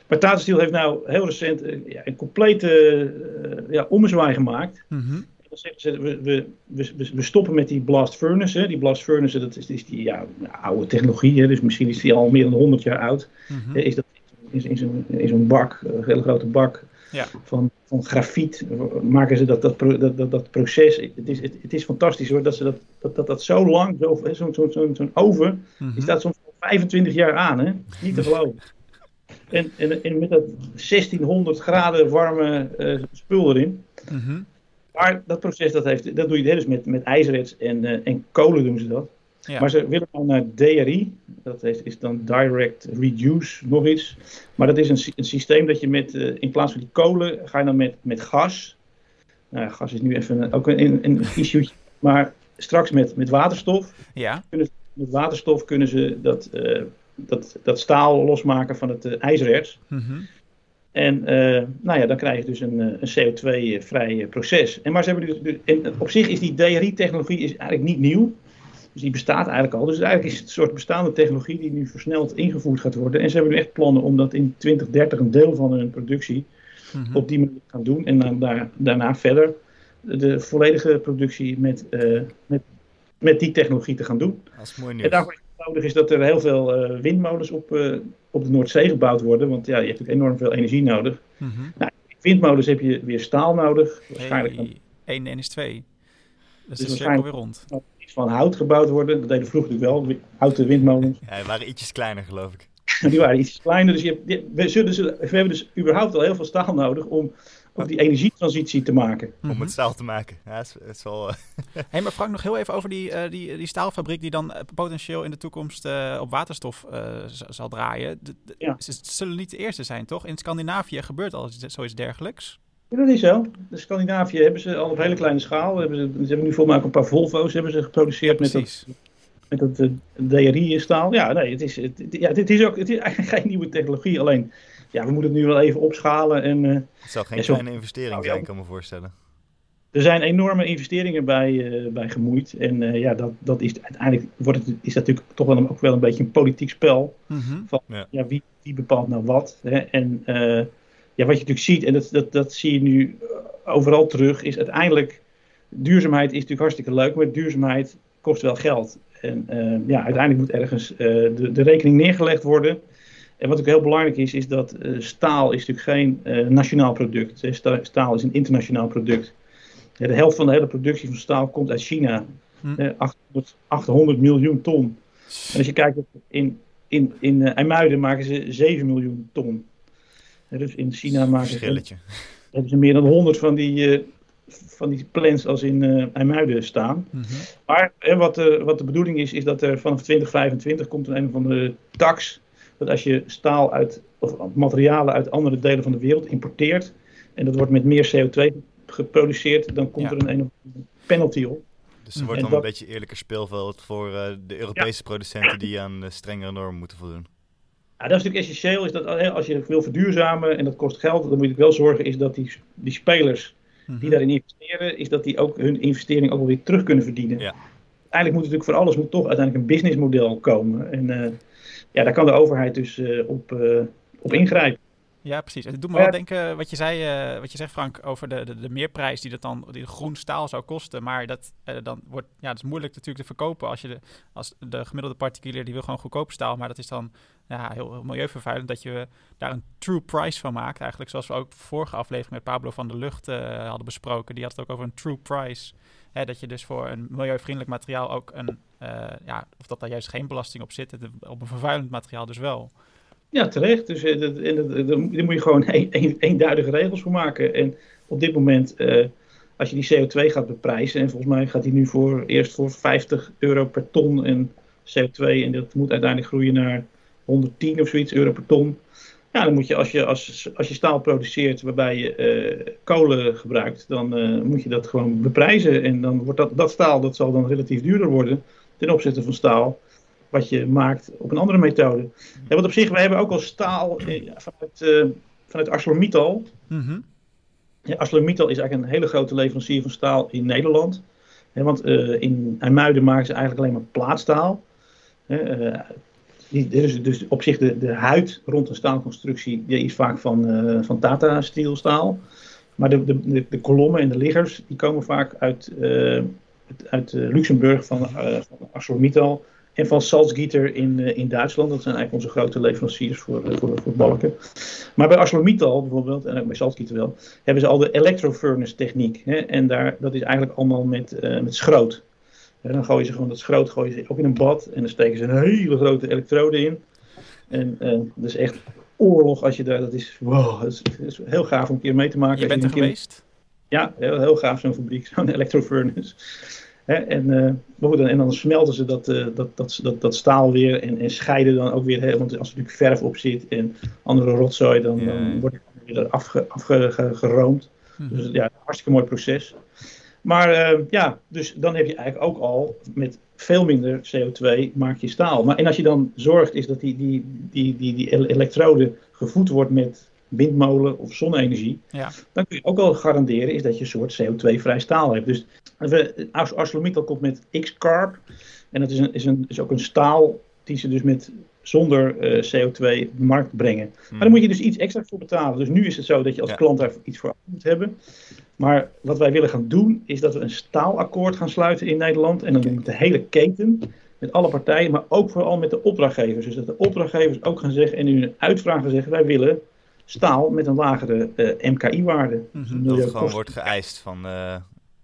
[SPEAKER 3] Maar Tata Steel heeft nou heel recent uh, ja, een complete uh, ja, ommezwaai gemaakt. Mm -hmm. Dan zeggen ze, we, we, we, we, stoppen met die blast furnace. Hè. Die blast furnace, dat is, is die ja, oude technologie. Hè. Dus misschien is die al meer dan 100 jaar oud. Mm -hmm. Is dat in, zo'n zo bak, een hele grote bak ja. van, van grafiet, maken ze dat, dat, dat, dat, dat proces. Het is, het, het, is fantastisch hoor, dat ze dat, dat, dat, dat zo lang, zo'n zo, zo, zo, zo oven, mm -hmm. die staat soms 25 jaar aan. Hè. Niet te geloven. En, en, en met dat 1600 graden warme uh, spul erin. Mm -hmm. Maar dat proces dat heeft, dat doe je dus met, met ijzererts en, uh, en kolen doen ze dat. Ja. Maar ze willen dan naar DRI, dat is, is, dan Direct Reduce, nog iets. Maar dat is een, een systeem dat je met, uh, in plaats van die kolen, ga je dan met, met gas. Nou, gas is nu even ook een, een issue. Maar straks met, met waterstof.
[SPEAKER 2] Ja.
[SPEAKER 3] Kunnen, met waterstof kunnen ze dat, uh, dat, dat staal losmaken van het uh, ijzererts.
[SPEAKER 2] Mm -hmm.
[SPEAKER 3] En uh, nou ja, dan krijg je dus een, een CO2-vrij proces. En maar ze hebben dus, en op zich is die DRI-technologie eigenlijk niet nieuw. Dus die bestaat eigenlijk al. Dus eigenlijk is het een soort bestaande technologie die nu versneld ingevoerd gaat worden. En ze hebben nu echt plannen om dat in 2030 een deel van hun productie mm -hmm. op die manier te gaan doen. En dan daar, daarna verder de volledige productie met, uh, met, met die technologie te gaan doen.
[SPEAKER 1] Dat is mooi nieuws.
[SPEAKER 3] En daarvoor nodig is dat er heel veel uh, windmolens op, uh, op de Noordzee gebouwd worden. Want ja, je hebt natuurlijk enorm veel energie nodig.
[SPEAKER 2] Mm -hmm.
[SPEAKER 3] nou, windmolens heb je weer staal nodig. Waarschijnlijk
[SPEAKER 2] hey, 1 en is 2. Dus, dus dat is weer rond.
[SPEAKER 3] Iets van hout gebouwd worden. Dat deden vroeger natuurlijk wel, houten windmolens.
[SPEAKER 1] Ja, die waren ietsjes kleiner geloof ik.
[SPEAKER 3] die waren iets kleiner. Dus je hebt, je, we, zullen, we hebben dus überhaupt al heel veel staal nodig om om die energietransitie te maken.
[SPEAKER 1] Om het staal te maken. Ja, het is, het is wel...
[SPEAKER 2] hey, maar Frank, nog heel even over die, uh, die, die staalfabriek die dan uh, potentieel in de toekomst uh, op waterstof zal draaien. De, de,
[SPEAKER 3] ja.
[SPEAKER 2] Ze zullen niet de eerste zijn, toch? In Scandinavië gebeurt al zoiets dergelijks.
[SPEAKER 3] Ja, dat is zo. In Scandinavië hebben ze al op hele kleine schaal. Hebben ze, ze hebben nu volgens mij ook een paar Volvo's hebben ze geproduceerd
[SPEAKER 2] ja,
[SPEAKER 3] met dat, met dat DRI-staal. Ja, nee, het is, het, ja, dit is ook het is eigenlijk geen nieuwe technologie. Alleen ja, we moeten het nu wel even opschalen. En, uh,
[SPEAKER 1] het zal geen kleine investering zijn, kan ik me voorstellen.
[SPEAKER 3] Er zijn enorme investeringen bij, uh, bij gemoeid. En uh, ja, dat, dat is uiteindelijk wordt het, is dat natuurlijk toch wel een, ook wel een beetje een politiek spel.
[SPEAKER 2] Mm -hmm.
[SPEAKER 3] Van ja. ja. wie, wie bepaalt nou wat. Hè? En ja, wat je natuurlijk ziet, en dat, dat, dat zie je nu overal terug, is uiteindelijk. Duurzaamheid is natuurlijk hartstikke leuk, maar duurzaamheid kost wel geld. En ja, uiteindelijk moet ergens de, de rekening neergelegd worden. En wat ook heel belangrijk is, is dat uh, staal is natuurlijk geen uh, nationaal product. Staal is een internationaal product. De helft van de hele productie van staal komt uit China.
[SPEAKER 2] Hm.
[SPEAKER 3] 800, 800, miljoen ton. En als je kijkt, in, in, in uh, IJmuiden maken ze 7 miljoen ton. dus in China maken
[SPEAKER 1] ze,
[SPEAKER 3] hebben ze meer dan 100 van die, van die plants als in uh, IJmuiden staan.
[SPEAKER 2] Mm -hmm.
[SPEAKER 3] Maar wat, wat de bedoeling is, is dat er vanaf 2025 komt er een van de tax dat als je staal uit, of materialen uit andere delen van de wereld importeert, en dat wordt met meer CO2 geproduceerd, dan komt
[SPEAKER 2] ja.
[SPEAKER 3] er een, een penalty op.
[SPEAKER 1] Dus er wordt
[SPEAKER 3] En
[SPEAKER 1] dan een beetje eerlijker speelveld voor uh, de Europese producenten die aan strengere normen moeten voldoen.
[SPEAKER 3] Ja, dat is natuurlijk essentieel, is dat eh, als je wil verduurzamen en dat kost geld, dan moet je wel zorgen is dat die, die spelers
[SPEAKER 2] Mhm.
[SPEAKER 3] die daarin investeren, is dat die ook hun investering ook wel weer terug kunnen verdienen.
[SPEAKER 1] Ja.
[SPEAKER 3] Eigenlijk moet natuurlijk voor alles moet toch uiteindelijk een businessmodel komen. En eh, ja, daar kan de overheid dus eh, op, eh, op ingrijpen.
[SPEAKER 2] Ja, precies. Het doet me wel denken wat je zei, eh, wat je zegt Frank, over de, de, de meerprijs die dat dan die groen staal zou kosten. Maar dat, eh, dan wordt, ja, dat is moeilijk natuurlijk te verkopen als je de, als de gemiddelde particulier die wil gewoon goedkoop staal. Maar dat is dan ja, heel, heel milieuvervuilend dat je daar een true price van maakt. Eigenlijk zoals we ook vorige aflevering met Pablo van der Lucht eh, hadden besproken. Die had het ook over een true price. Dat je dus voor een milieuvriendelijk materiaal ook een, eh, ja, of dat daar juist geen belasting op zit. Op een vervuilend materiaal dus wel.
[SPEAKER 3] Ja, terecht. Dus eh, daar moet je gewoon een, een, eenduidige regels voor maken. En op dit moment, eh, als je die CO2 gaat beprijzen, en volgens mij gaat die nu voor, eerst voor 50 euro per ton en CO2, en dat moet uiteindelijk groeien naar 110 of zoiets euro per ton. Ja, dan moet je als je, als, als je staal produceert waarbij je eh, kolen gebruikt, dan eh, moet je dat gewoon beprijzen. En dan wordt dat, dat staal dat zal dan relatief duurder worden ten opzichte van staal wat je maakt op een andere methode. Ja, want op zich, wij hebben ook al staal eh, vanuit, eh, vanuit ArcelorMittal.
[SPEAKER 2] Mhm.
[SPEAKER 3] Ja, ArcelorMittal is eigenlijk een hele grote leverancier van staal in Nederland. Hè, want eh, in IJmuiden maken ze eigenlijk alleen maar plaatstaal. Dus, dus op zich de, de huid rond een staalconstructie die is vaak van, eh, van Tata Steel staal. Maar de, de, de, kolommen en de liggers die komen vaak uit, eh, uit, eh, Luxemburg van, eh van ArcelorMittal. En van Salzgitter in, in Duitsland. Dat zijn eigenlijk onze grote leveranciers voor, voor, voor balken. Maar bij ArcelorMittal bijvoorbeeld, en ook bij Salzgitter wel, hebben ze al de electrofurnace techniek. Hè? En daar, dat is eigenlijk allemaal met, met schroot. En dan gooien ze gewoon dat schroot gooien ze ook in een bad. En dan steken ze een hele grote elektrode in. En eh, dat is echt oorlog als je daar, dat is, wow, dat is, dat is heel gaaf om een keer mee te maken.
[SPEAKER 2] Je bent er
[SPEAKER 3] keer-
[SPEAKER 2] geweest?
[SPEAKER 3] Ja, heel, heel gaaf zo'n fabriek, zo'n electrofurnace. Hè, en, uh, dan, en dan smelten ze dat, uh, dat, dat, dat, dat, staal weer en, en, scheiden dan ook weer. Hè, want als er natuurlijk verf op zit en andere rotzooi, dan, dan wordt het weer afgeroomd. Afge, mhm. Dus ja, hartstikke mooi proces. Maar uh, ja, dus dan heb je eigenlijk ook al met veel minder CO2 maak je staal. Maar en als je dan zorgt is dat die, die, die, die, die elektrode gevoed wordt met windmolen of zonne-energie, ja. dan kun je ook al garanderen is dat je een soort CO2-vrij staal hebt. Dus ArcelorMittal komt met X-Carb en dat is, een, is, een, is ook een staal die ze dus met zonder uh, CO2 de markt brengen. Maar dan hmm. moet je dus iets extra voor betalen. Dus nu is het zo dat je als klant daar iets voor moet hebben. Maar wat wij willen gaan doen, is dat we een staalakkoord gaan sluiten in Nederland. En dan doen we de hele keten, met alle partijen, maar ook vooral met de opdrachtgevers. Dus dat de opdrachtgevers ook gaan zeggen, en nu een uitvraag gaan zeggen, wij willen staal met een lagere uh, MKI-waarde.
[SPEAKER 1] Mm -hmm. Dat het gewoon wordt geëist van... Uh,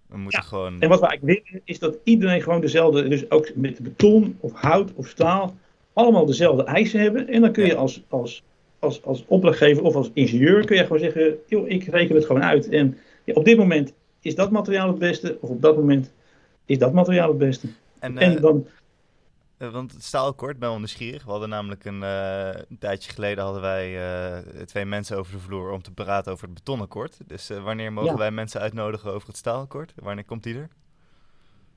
[SPEAKER 1] we moeten ja. gewoon...
[SPEAKER 3] En wat wij eigenlijk willen, is dat iedereen gewoon dezelfde, dus ook met beton of hout of staal, allemaal dezelfde eisen hebben. En dan kun je als, als, als, als opdrachtgever of als ingenieur kun je gewoon zeggen, joh, ik reken het gewoon uit. En ja, op dit moment is dat materiaal het beste, of op dat moment is dat materiaal het beste. En, en
[SPEAKER 1] uh, dan... Uh, want het staalakkoord, ben wel nieuwsgierig. We hadden namelijk een, uh, een tijdje geleden hadden wij twee mensen over de vloer om te praten over het betonakkoord. Dus wanneer mogen ja. wij mensen uitnodigen over het staalakkoord? Wanneer komt die er?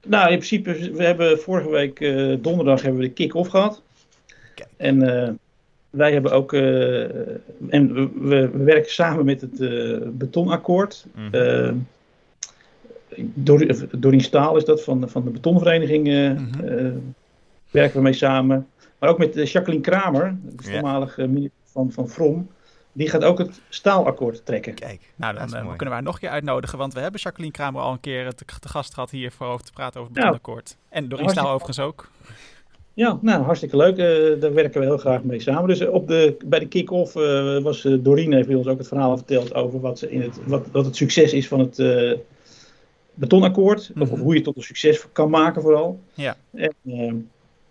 [SPEAKER 3] Nou, in principe, we hebben vorige week donderdag hebben we de kick-off gehad. Kijk. En wij hebben ook, uh, en we, we, werken samen met het uh, betonakkoord. Mm -hmm. uh, Staal is dat van, van de betonvereniging, mm -hmm. werken we mee samen. Maar ook met Jacqueline Kramer, de voormalige yeah. minister van, van From. Die gaat ook het staalakkoord trekken.
[SPEAKER 2] Kijk, nou dan kunnen wij nog een keer uitnodigen. Want we hebben Jacqueline Kramer al een keer te, te gast gehad hier voor over te praten over het nou, betonakkoord. En Doreen Staal overigens ook.
[SPEAKER 3] Ja, nou, hartstikke leuk. Uh, daar werken we heel graag mee samen. Dus op de, bij de kick-off uh, was uh, Doreen heeft bij ons ook het verhaal verteld over wat, ze in het, wat, wat het succes is van het betonakkoord. Mm -hmm. Of hoe je het tot een succes kan maken vooral. Ja. En, ehm,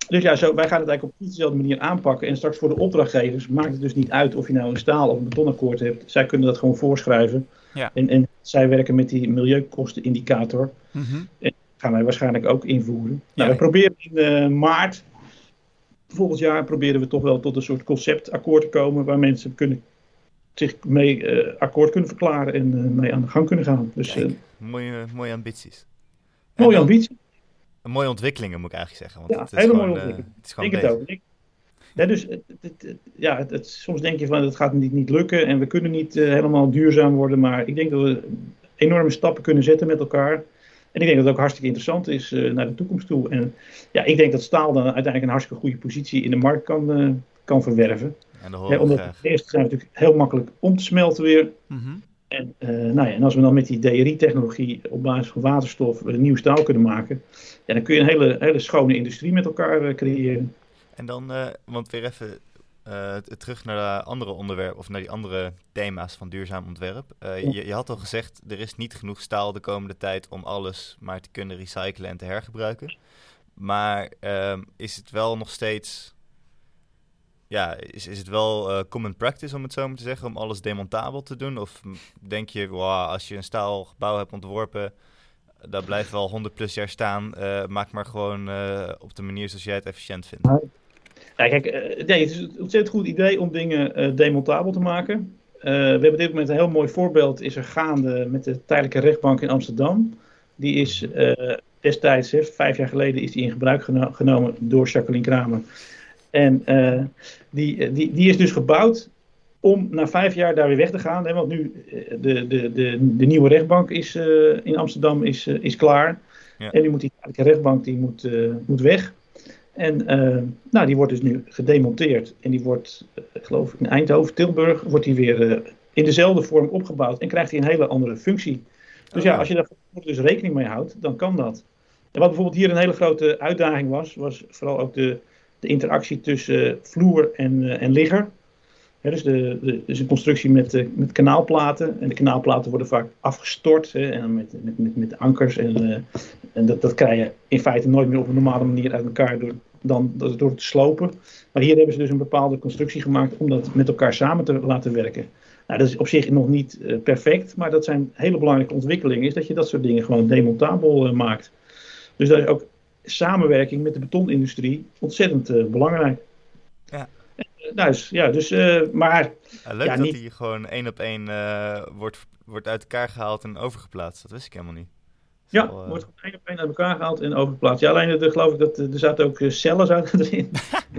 [SPEAKER 3] dus ja, zo, wij gaan het eigenlijk op precies dezelfde manier aanpakken. En straks voor de opdrachtgevers maakt het dus niet uit of je nou een staal of een betonakkoord hebt. Zij kunnen dat gewoon voorschrijven. Ja. En, en zij werken met die milieukostenindicator. Mm -hmm. En gaan wij waarschijnlijk ook invoeren. Nou, we proberen in maart volgend jaar proberen we toch wel tot een soort conceptakkoord te komen waar mensen kunnen, zich mee uh, akkoord kunnen verklaren en uh, mee aan de gang kunnen gaan. Dus, Kijk,
[SPEAKER 1] uh, mooie, mooie ambities.
[SPEAKER 3] Mooie ambities.
[SPEAKER 1] Mooie ontwikkelingen moet ik eigenlijk zeggen.
[SPEAKER 3] Want ja, het is hele mooie ontwikkelingen. het is gewoon ik het ja, dus het, het, ja, het, soms denk je van het gaat niet, niet lukken en we kunnen niet helemaal duurzaam worden, maar ik denk dat we enorme stappen kunnen zetten met elkaar. En ik denk dat het ook hartstikke interessant is uh, naar de toekomst toe. En ja, ik denk dat staal dan uiteindelijk een hartstikke goede positie in de markt kan, uh, kan verwerven. En ja, omdat de eerste zijn natuurlijk heel makkelijk om te smelten weer. Mm -hmm. En, uh, nou ja, en als we dan met die DRI-technologie op basis van waterstof nieuw staal kunnen maken, ja, dan kun je een hele, hele schone industrie met elkaar creëren.
[SPEAKER 1] En dan, want weer even uh, terug naar de andere onderwerpen of naar die andere thema's van duurzaam ontwerp. Uh, je, je, had al gezegd, er is niet genoeg staal de komende tijd om alles maar te kunnen recyclen en te hergebruiken. Maar uh, is het wel nog steeds. Ja, is, is het wel uh, common practice om het zo maar te zeggen, om alles demontabel te doen? Of denk je, wow, als je een staalgebouw hebt ontworpen, dat blijft wel 100 plus jaar staan, maak maar gewoon op de manier zoals jij het efficiënt vindt?
[SPEAKER 3] Ja, kijk, nee, het is een ontzettend goed idee om dingen uh, demontabel te maken. Uh, we hebben op dit moment een heel mooi voorbeeld is er gaande met de tijdelijke rechtbank in Amsterdam. Die is destijds, hè, vijf jaar geleden, is die in gebruik geno genomen door Jacqueline Kramer. En die, die, die is dus gebouwd om na vijf jaar daar weer weg te gaan. Hè, want nu de, de, de, de nieuwe rechtbank is, in Amsterdam is, is klaar. Ja. En nu moet die tijdelijke rechtbank die moet, moet weg. En uh, nou, die wordt dus nu gedemonteerd. En die wordt, uh, geloof ik, in Eindhoven, Tilburg, wordt die weer uh, in dezelfde vorm opgebouwd. En krijgt hij een hele andere functie. Dus ja, oh. als je daar dus rekening mee houdt, dan kan dat. En wat bijvoorbeeld hier een hele grote uitdaging was, was vooral ook de, de interactie tussen vloer en, en ligger. dus, de, de, dus een constructie met, met kanaalplaten. En de kanaalplaten worden vaak afgestort hè, en met, met, met, met ankers. En, en dat, dat krijg je in feite nooit meer op een normale manier uit elkaar door dan door het te slopen. Maar hier hebben ze dus een bepaalde constructie gemaakt om dat met elkaar samen te laten werken. Nou, dat is op zich nog niet perfect, maar dat zijn hele belangrijke ontwikkelingen, is dat je dat soort dingen gewoon demontabel maakt. Dus dat is ook samenwerking met de betonindustrie ontzettend belangrijk. Ja. Dus, ja, dus, maar...
[SPEAKER 1] Ja, leuk dat niet... hij gewoon één op één wordt, wordt uit elkaar gehaald en overgeplaatst. Dat wist ik helemaal niet.
[SPEAKER 3] Ja, wordt één op één uit elkaar gehaald en overgeplaatst. Ja, alleen de, geloof ik dat er zaten ook eh, cellen zaten erin.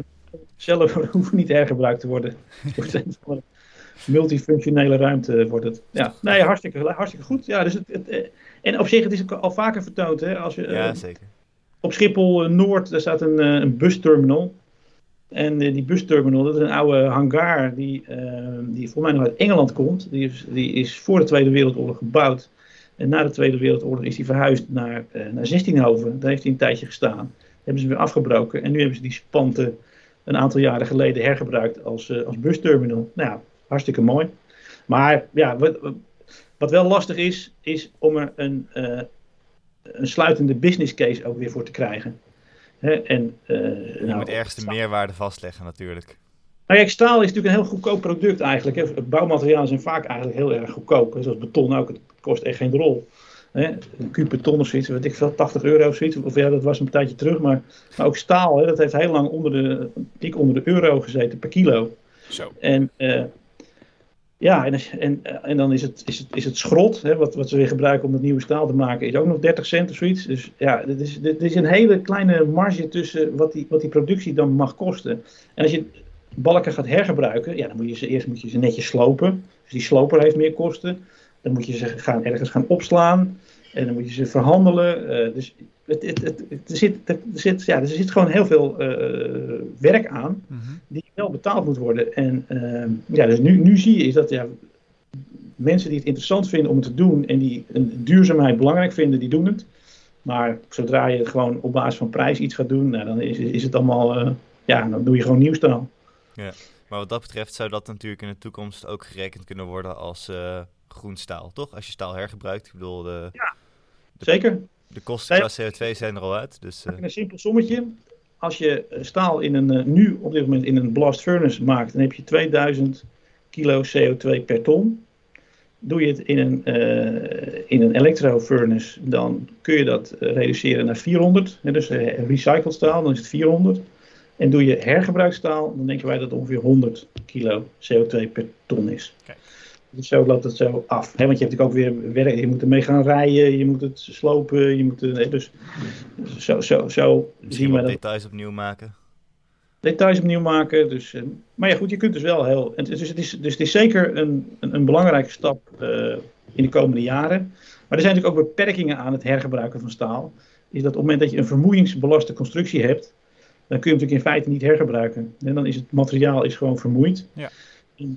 [SPEAKER 3] cellen hoeven niet hergebruikt te worden. multifunctionele ruimte wordt het. Ja, nee, hartstikke, hartstikke goed. Ja, dus het, het, eh, en op zich, het is al vaker vertoond. Hè, als je,
[SPEAKER 1] ja, zeker.
[SPEAKER 3] Op Schiphol Noord, daar staat een, een busterminal. En die busterminal, dat is een oude hangar die, die volgens mij nog uit Engeland komt. Die is, die is voor de Tweede Wereldoorlog gebouwd. En na de Tweede Wereldoorlog is hij verhuisd naar, uh, naar Zestienhoven. Daar heeft hij een tijdje gestaan. hebben ze weer afgebroken. En nu hebben ze die spanten een aantal jaren geleden hergebruikt als, uh, als busterminal. Nou ja, hartstikke mooi. Maar ja, wat, wat wel lastig is, is om er een, uh, een sluitende business case ook weer voor te krijgen.
[SPEAKER 1] Hè? En, je nou, moet ergens de meerwaarde vastleggen natuurlijk.
[SPEAKER 3] Nou kijk, staal is natuurlijk een heel goedkoop product eigenlijk. Hè. Bouwmaterialen zijn vaak eigenlijk heel erg goedkoop. Zoals beton ook, het kost echt geen rol. Hè. Een kuub beton of zoiets, weet ik veel, 80 euro of zoiets. Of ja, dat was een tijdje terug. Maar, maar ook staal, hè, dat heeft heel lang onder de, dik onder de euro gezeten per kilo.
[SPEAKER 1] Zo.
[SPEAKER 3] En uh, ja, en, en, en dan is het, is het, is het schrot, hè, wat, wat ze weer gebruiken om het nieuwe staal te maken, is ook nog 30 cent of zoiets. Dus ja, er is, dit is een hele kleine marge tussen wat die, wat die productie dan mag kosten. En als je balken gaat hergebruiken, ja, dan moet je ze eerst moet je ze netjes slopen. Dus die sloper heeft meer kosten. Dan moet je ze gaan, ergens gaan opslaan. En dan moet je ze verhandelen. Uh, dus het, het, het, er, zit, er, zit, ja, er zit gewoon heel veel uh, werk aan. Mm -hmm. Die wel betaald moet worden. En uh, ja, dus nu, nu zie je is dat ja, mensen die het interessant vinden om het te doen. En die een duurzaamheid belangrijk vinden, die doen het. Maar zodra je gewoon op basis van prijs iets gaat doen, nou, dan is, is het allemaal. ja, dan doe je gewoon nieuwstaal.
[SPEAKER 1] Ja, maar wat dat betreft zou dat natuurlijk in de toekomst ook gerekend kunnen worden als uh, groen staal, toch? Als je staal hergebruikt. Ik bedoel, de,
[SPEAKER 3] ja, zeker.
[SPEAKER 1] De kosten qua CO2 zijn er al uit. Dus,
[SPEAKER 3] uh... Een simpel sommetje. Als je staal in een, nu op dit moment in een blast furnace maakt, dan heb je 2000 kilo CO2 per ton. Doe je het in een, uh, in een dan kun je dat reduceren naar 400. Hè, dus recycled staal, dan is het 400. En doe je hergebruikstaal, dan denken wij dat het ongeveer 100 kilo CO2 per ton is. Okay. Dus zo loopt het zo af. He, want je hebt natuurlijk ook weer werk, je moet ermee gaan rijden, je moet het slopen, je moet het, dus zo, zo, zo
[SPEAKER 1] zien we dat. details opnieuw maken.
[SPEAKER 3] Details opnieuw maken. Dus, uh, maar ja, goed, je kunt dus wel heel. Dus het is, dus het is zeker een, een, een belangrijke stap uh, in de komende jaren. Maar er zijn natuurlijk ook beperkingen aan het hergebruiken van staal. Is dat op het moment dat je een vermoeiingsbelaste constructie hebt, dan kun je hem natuurlijk in feite niet hergebruiken. En dan is het materiaal is gewoon vermoeid. Ja.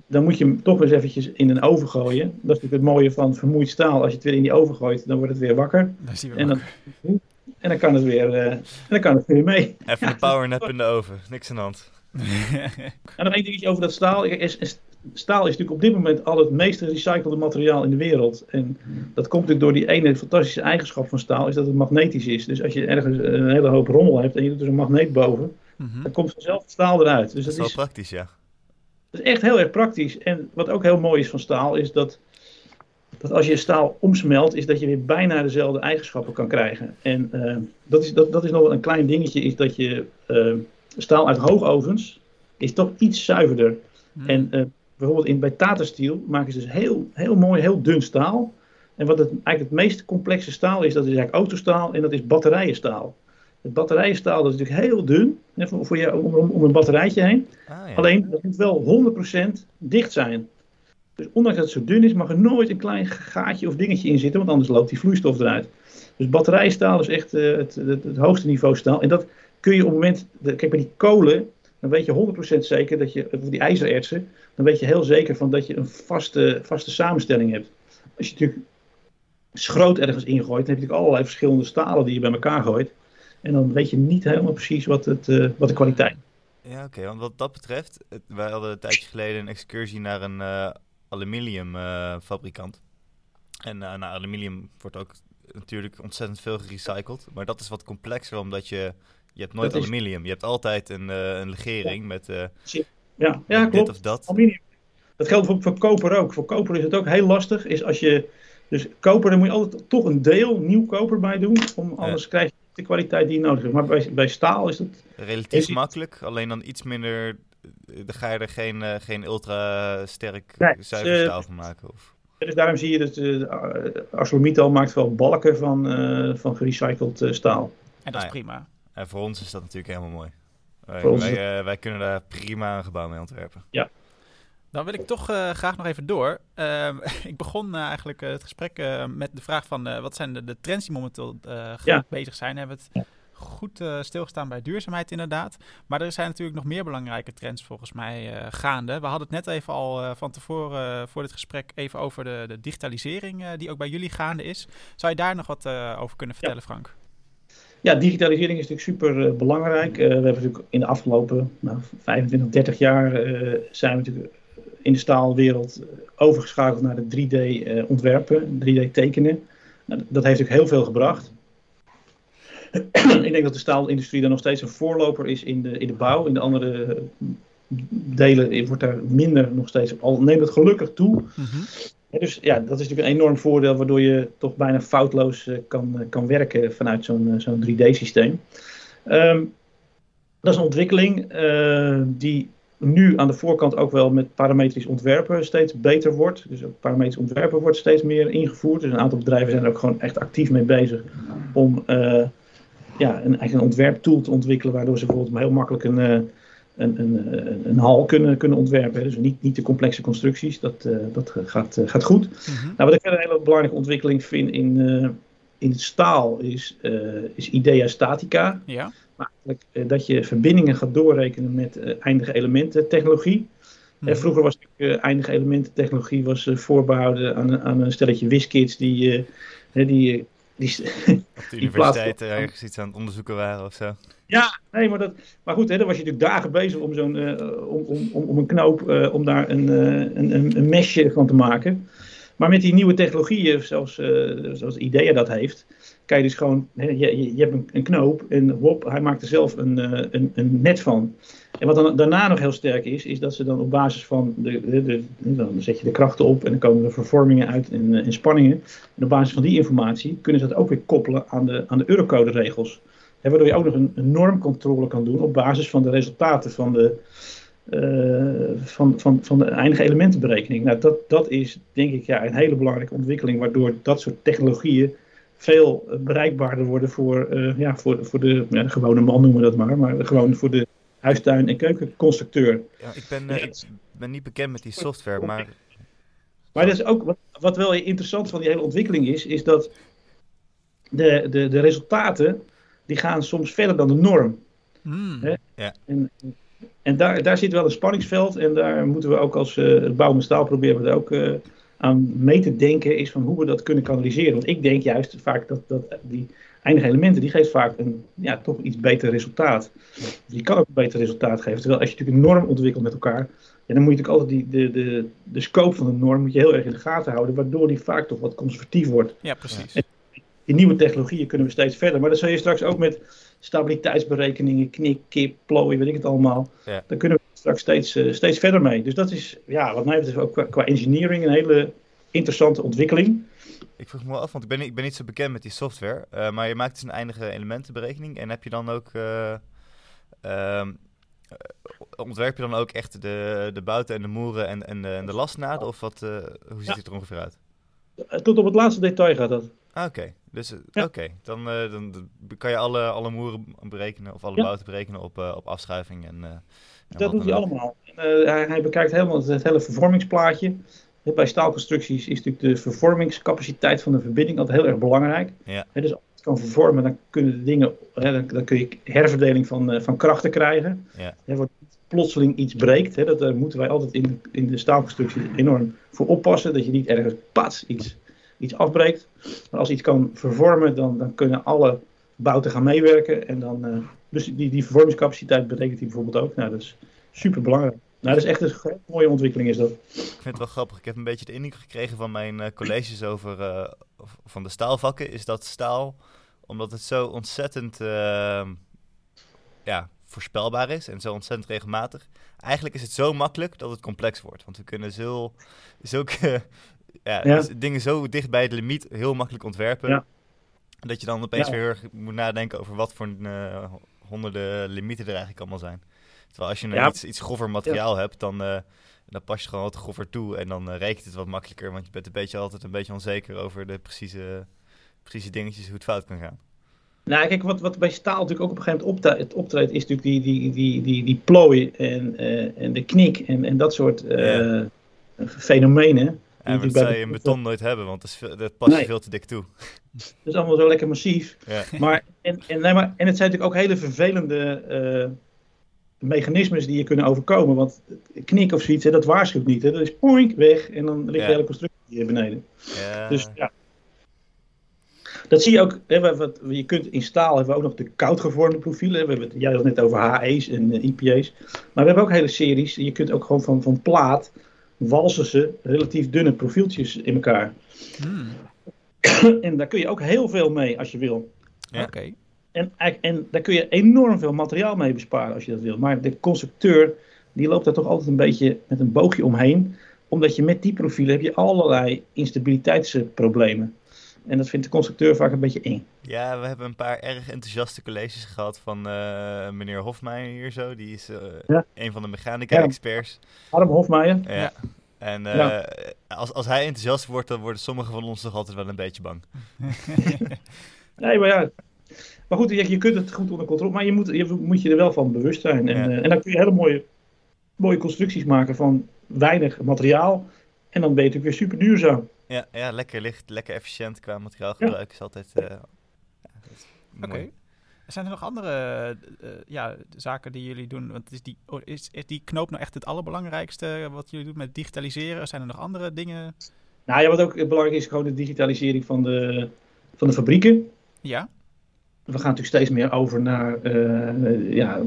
[SPEAKER 3] Dan moet je hem toch eens eventjes in een oven gooien. Dat is natuurlijk het mooie van vermoeid staal. Als je het weer in die oven gooit, dan wordt het weer wakker.
[SPEAKER 1] Dan
[SPEAKER 3] en, dan, en dan kan het weer, uh, en dan kan het weer mee.
[SPEAKER 1] Even ja, de powernap in de oven. Niks aan de hand.
[SPEAKER 3] en nog één dingetje over dat staal. Staal is natuurlijk op dit moment al het meest gerecyclede materiaal in de wereld. En dat komt natuurlijk door die ene fantastische eigenschap van staal, is dat het magnetisch is. Dus als je ergens een hele hoop rommel hebt en je doet er een magneet boven, mhm. dan komt vanzelf staal eruit. Dus
[SPEAKER 1] dat, dat is wel praktisch, ja.
[SPEAKER 3] Dat is echt heel erg praktisch. En wat ook heel mooi is van staal, is dat, dat als je staal omsmelt, is dat je weer bijna dezelfde eigenschappen kan krijgen. En uh, dat, is, dat, dat is nog wel een klein dingetje, is dat je uh, staal uit hoogovens is toch iets zuiverder. Mhm. En uh, bijvoorbeeld in, bij Tata Steel maken ze dus heel, heel mooi, heel dun staal. En wat het, eigenlijk het meest complexe staal is, dat is eigenlijk autostaal en dat is batterijenstaal. Het batterijenstaal dat is natuurlijk heel dun hè, voor, voor je, om, om, een batterijtje heen. Ah, ja. Alleen dat moet wel 100% dicht zijn. Dus ondanks dat het zo dun is, mag er nooit een klein gaatje of dingetje in zitten, want anders loopt die vloeistof eruit. Dus batterijstaal is echt uh, het, het, het, hoogste niveau staal. En dat kun je op het moment, de, kijk bij die kolen, dan weet je 100% zeker dat je, die ijzerertsen, dan weet je heel zeker van dat je een vaste, vaste samenstelling hebt. Als je natuurlijk schroot ergens ingooit, dan heb je natuurlijk allerlei verschillende stalen die je bij elkaar gooit. En dan weet je niet helemaal precies wat, het, uh, wat de kwaliteit
[SPEAKER 1] is. Ja, oké. Want wat dat betreft, wij hadden een tijdje geleden een excursie naar een uh, aluminiumfabrikant. en uh, naar aluminium wordt ook natuurlijk ontzettend veel gerecycled. Maar dat is wat complexer, omdat je je hebt nooit aluminium. Je hebt altijd een, uh, een legering met uh,
[SPEAKER 3] ja, ja,
[SPEAKER 1] dit of dat.
[SPEAKER 3] Aluminium. Dat geldt voor, voor koper ook. Voor koper is het ook heel lastig. Is als je, dus koper, dan moet je altijd toch een deel nieuw koper bij doen. Om, anders krijg je de kwaliteit die je nodig hebt. Maar bij, bij staal is het...
[SPEAKER 1] Relatief makkelijk, alleen dan iets minder... Dan ga je er geen, uh, geen ultra sterk nee, zuiver dus, staal van maken? Of?
[SPEAKER 3] Dus daarom zie je dat uh, ArcelorMittal maakt wel balken van, uh, van gerecycled staal.
[SPEAKER 2] En dat is ah, prima.
[SPEAKER 1] En voor ons is dat natuurlijk helemaal mooi. Wij, wij, wij, kunnen daar prima een gebouw mee ontwerpen.
[SPEAKER 3] Ja,
[SPEAKER 2] dan wil ik toch uh, graag nog even door. Uh, ik begon uh, eigenlijk het gesprek met de vraag van wat zijn de, de trends die momenteel ja. bezig zijn. We hebben het goed stilgestaan bij duurzaamheid inderdaad. Maar er zijn natuurlijk nog meer belangrijke trends volgens mij gaande. We hadden het net even al van tevoren voor dit gesprek even over de, de digitalisering die ook bij jullie gaande is. Zou je daar nog wat over kunnen vertellen
[SPEAKER 3] ja.
[SPEAKER 2] Frank?
[SPEAKER 3] Ja, digitalisering is natuurlijk super belangrijk. we hebben natuurlijk in de afgelopen nou, 25, 30 jaar zijn we natuurlijk in de staalwereld eh, overgeschakeld naar de 3D-ontwerpen, eh, 3D-tekenen. Nou, dat heeft ook heel veel gebracht. ik denk dat de staalindustrie daar nog steeds een voorloper is in de, in de bouw. In de andere eh, delen wordt daar minder nog steeds, al neemt het gelukkig toe. Mm dus ja, dat is natuurlijk een enorm voordeel, waardoor je toch bijna foutloos kan, kan werken vanuit zo'n zo'n 3D-systeem. Ehm, dat is een ontwikkeling die nu aan de voorkant ook wel met parametrisch ontwerpen steeds beter wordt. Dus ook parametrisch ontwerpen wordt steeds meer ingevoerd. Dus een aantal bedrijven zijn er ook gewoon echt actief mee bezig om ja, een, eigen ontwerptool te ontwikkelen, waardoor ze bijvoorbeeld heel makkelijk een, een, een, een, hal kunnen, kunnen ontwerpen. Dus niet, niet de complexe constructies, dat, uh, dat gaat, gaat goed. Mm-hmm. Nou, wat ik een hele belangrijke ontwikkeling vind in, in staal is, is Idea Statica.
[SPEAKER 2] Ja
[SPEAKER 3] uh, dat je verbindingen gaat doorrekenen met eindige elementen technologie. Mm. vroeger was eindige elementen technologie was, voorbehouden aan, aan, een stelletje wiskids die, die, die,
[SPEAKER 1] die iets aan het onderzoeken waren of zo.
[SPEAKER 3] Ja, nee, maar, dat, maar goed, hè, dan was je natuurlijk dagen bezig om, zo'n, om, om, om een knoop, om daar een, een, een, een mesje van te maken. Maar met die nieuwe technologieën, zoals, zoals IDEA dat heeft, kan je dus gewoon, hè, je, je hebt een, knoop en wop, hij maakt er zelf een, uh, een, een net van. En wat dan daarna nog heel sterk is, is dat ze dan op basis van, de dan zet je de krachten op en dan komen er vervormingen uit en, en, spanningen. En op basis van die informatie kunnen ze dat ook weer koppelen aan de, aan de Eurocode regels. Hè, waardoor je ook nog een, een normcontrole kan doen op basis van de resultaten van de, uh, van, van, van de eindige elementenberekening. Nou, dat, dat is denk ik ja, een hele belangrijke ontwikkeling, waardoor dat soort technologieën veel bereikbaarder worden voor, uh, ja, voor, voor de, ja, de, gewone man, noemen we dat maar, maar gewoon voor de huistuin- en keukenconstructeur.
[SPEAKER 1] Ja, ik ben, uh, ik ben niet bekend met die software, maar...
[SPEAKER 3] Maar dat is ook, wat, wat wel interessant van die hele ontwikkeling is, is dat de, de, de resultaten, die gaan soms verder dan de norm.
[SPEAKER 2] Hmm.
[SPEAKER 3] En, en daar, daar zit wel een spanningsveld en daar moeten we ook als uh, bouw met staal proberen we er ook uh, aan mee te denken is van hoe we dat kunnen kanaliseren. Want ik denk juist vaak dat, dat die eindige elementen, die geeft vaak een ja, toch iets beter resultaat. Die kan ook een beter resultaat geven. Terwijl als je natuurlijk een norm ontwikkelt met elkaar, ja, dan moet je natuurlijk altijd die, de, de, de scope van de norm moet je heel erg in de gaten houden, waardoor die vaak toch wat conservatief wordt.
[SPEAKER 2] Ja, precies.
[SPEAKER 3] En die nieuwe technologieën kunnen we steeds verder. Maar dat zul je straks ook met stabiliteitsberekeningen, knik, kip, plooi, weet ik het allemaal.
[SPEAKER 1] Ja.
[SPEAKER 3] Daar kunnen we straks steeds, uh, steeds verder mee. Dus dat is, ja, wat mij betreft ook qua, qua engineering een hele interessante ontwikkeling.
[SPEAKER 1] Ik vroeg me af, want ik ben, ik ben niet zo bekend met die software. Uh, maar je maakt dus een eindige elementenberekening. En heb je dan ook. Uh, ontwerp je dan ook echt de, de buiten en de moeren en, en, de, en de lasnaden? Of wat, hoe ziet ja. het er ongeveer uit?
[SPEAKER 3] Tot op het laatste detail gaat dat.
[SPEAKER 1] Ah, oké, dus ja. oké. Dan, dan, dan, kan je alle, alle moeren berekenen of alle ja. berekenen op, op afschuiving. En, en
[SPEAKER 3] dat doet hij allemaal. hij, hij bekijkt helemaal het hele vervormingsplaatje. Bij staalconstructies is natuurlijk de vervormingscapaciteit van de verbinding altijd heel erg belangrijk.
[SPEAKER 1] Ja.
[SPEAKER 3] dus als het kan vervormen, dan kunnen de dingen, dan, dan kun je herverdeling van, uh, van krachten krijgen.
[SPEAKER 1] Ja.
[SPEAKER 3] He, wordt plotseling iets breekt, dat, daar moeten wij altijd in, in de staalconstructie enorm voor oppassen, dat je niet ergens pats iets, iets afbreekt. Maar als iets kan vervormen, dan, dan kunnen alle bouten gaan meewerken. En dan, uh, dus die, die vervormingscapaciteit betekent die bijvoorbeeld ook. Nou, dat is super belangrijk. Nou, dat is echt een mooie ontwikkeling is dat. Ik
[SPEAKER 1] vind het wel grappig. Ik heb een beetje de indruk gekregen van mijn uh, colleges over uh, van de staalvakken. Is dat staal, omdat het zo ontzettend uh, ja, voorspelbaar is en zo ontzettend regelmatig. Eigenlijk is het zo makkelijk dat het complex wordt. Want we kunnen zo, zulke ja, dus dingen zo dicht bij het limiet heel makkelijk ontwerpen. Ja. Dat je dan opeens weer moet nadenken over wat voor uh, honderden limieten er eigenlijk allemaal zijn. Terwijl als je een iets, iets grover materiaal hebt, dan, uh, dan pas je gewoon wat grover toe. En dan uh, rekent het wat makkelijker. Want je bent een beetje altijd een beetje onzeker over de precieze, precieze dingetjes, hoe het fout kan gaan.
[SPEAKER 3] Nou, kijk, wat, wat bij staal natuurlijk ook op een gegeven moment optreedt, optreedt is natuurlijk die, die, die, die, die plooi en, en de knik en, en dat soort fenomenen.
[SPEAKER 1] Maar dat zou je in beton nooit hebben, want dat, is dat pas je veel te dik toe.
[SPEAKER 3] Dat is allemaal zo lekker massief. Ja. Maar, en, en, nee, maar, en het zijn natuurlijk ook hele vervelende uh, mechanismes die je kunnen overkomen. Want knik of zoiets, hè, dat waarschuwt niet. Hè. Dat is poink, weg en dan ligt de hele constructie hier beneden. Ja. Dus ja. Dat zie je ook, hè, wat, je kunt in staal hebben we ook nog de koudgevormde profielen. We hebben het, jij had het net over HE's en uh, IPA's. Maar we hebben ook hele series. Je kunt ook gewoon van, van plaat walsen ze relatief dunne profieltjes in elkaar. Hmm. en daar kun je ook heel veel mee als je wil.
[SPEAKER 2] Ja. Oké.
[SPEAKER 3] En, en daar kun je enorm veel materiaal mee besparen als je dat wil. Maar de constructeur die loopt daar toch altijd een beetje met een boogje omheen. Omdat je met die profielen heb je allerlei instabiliteitsproblemen. En dat vindt de constructeur vaak een beetje eng.
[SPEAKER 1] Ja, we hebben een paar erg enthousiaste colleges gehad van uh, meneer Hofmeijer hier zo. Die is uh, een van de mechanica-experts.
[SPEAKER 3] Harm Hofmeijer.
[SPEAKER 1] Ja. En uh, ja. als, als hij enthousiast wordt, dan worden sommigen van ons toch altijd wel een beetje bang.
[SPEAKER 3] nee, maar ja. Maar goed, je, je kunt het goed onder controle. Maar je moet je, moet je er wel van bewust zijn. En, en dan kun je hele mooie, mooie constructies maken van weinig materiaal. En dan ben je natuurlijk weer super duurzaam.
[SPEAKER 1] Ja, ja lekker licht, lekker efficiënt qua materiaalgebruik. Ja. Is altijd. Uh,
[SPEAKER 2] Oké. Zijn er nog andere uh, ja, zaken die jullie doen? Want is die, oh, is, is die knoop nou echt het allerbelangrijkste wat jullie doen met digitaliseren? Zijn er nog andere dingen?
[SPEAKER 3] Nou ja, wat ook belangrijk is, gewoon de digitalisering van de, van de fabrieken.
[SPEAKER 2] Ja
[SPEAKER 3] we gaan natuurlijk steeds meer over naar uh, ja,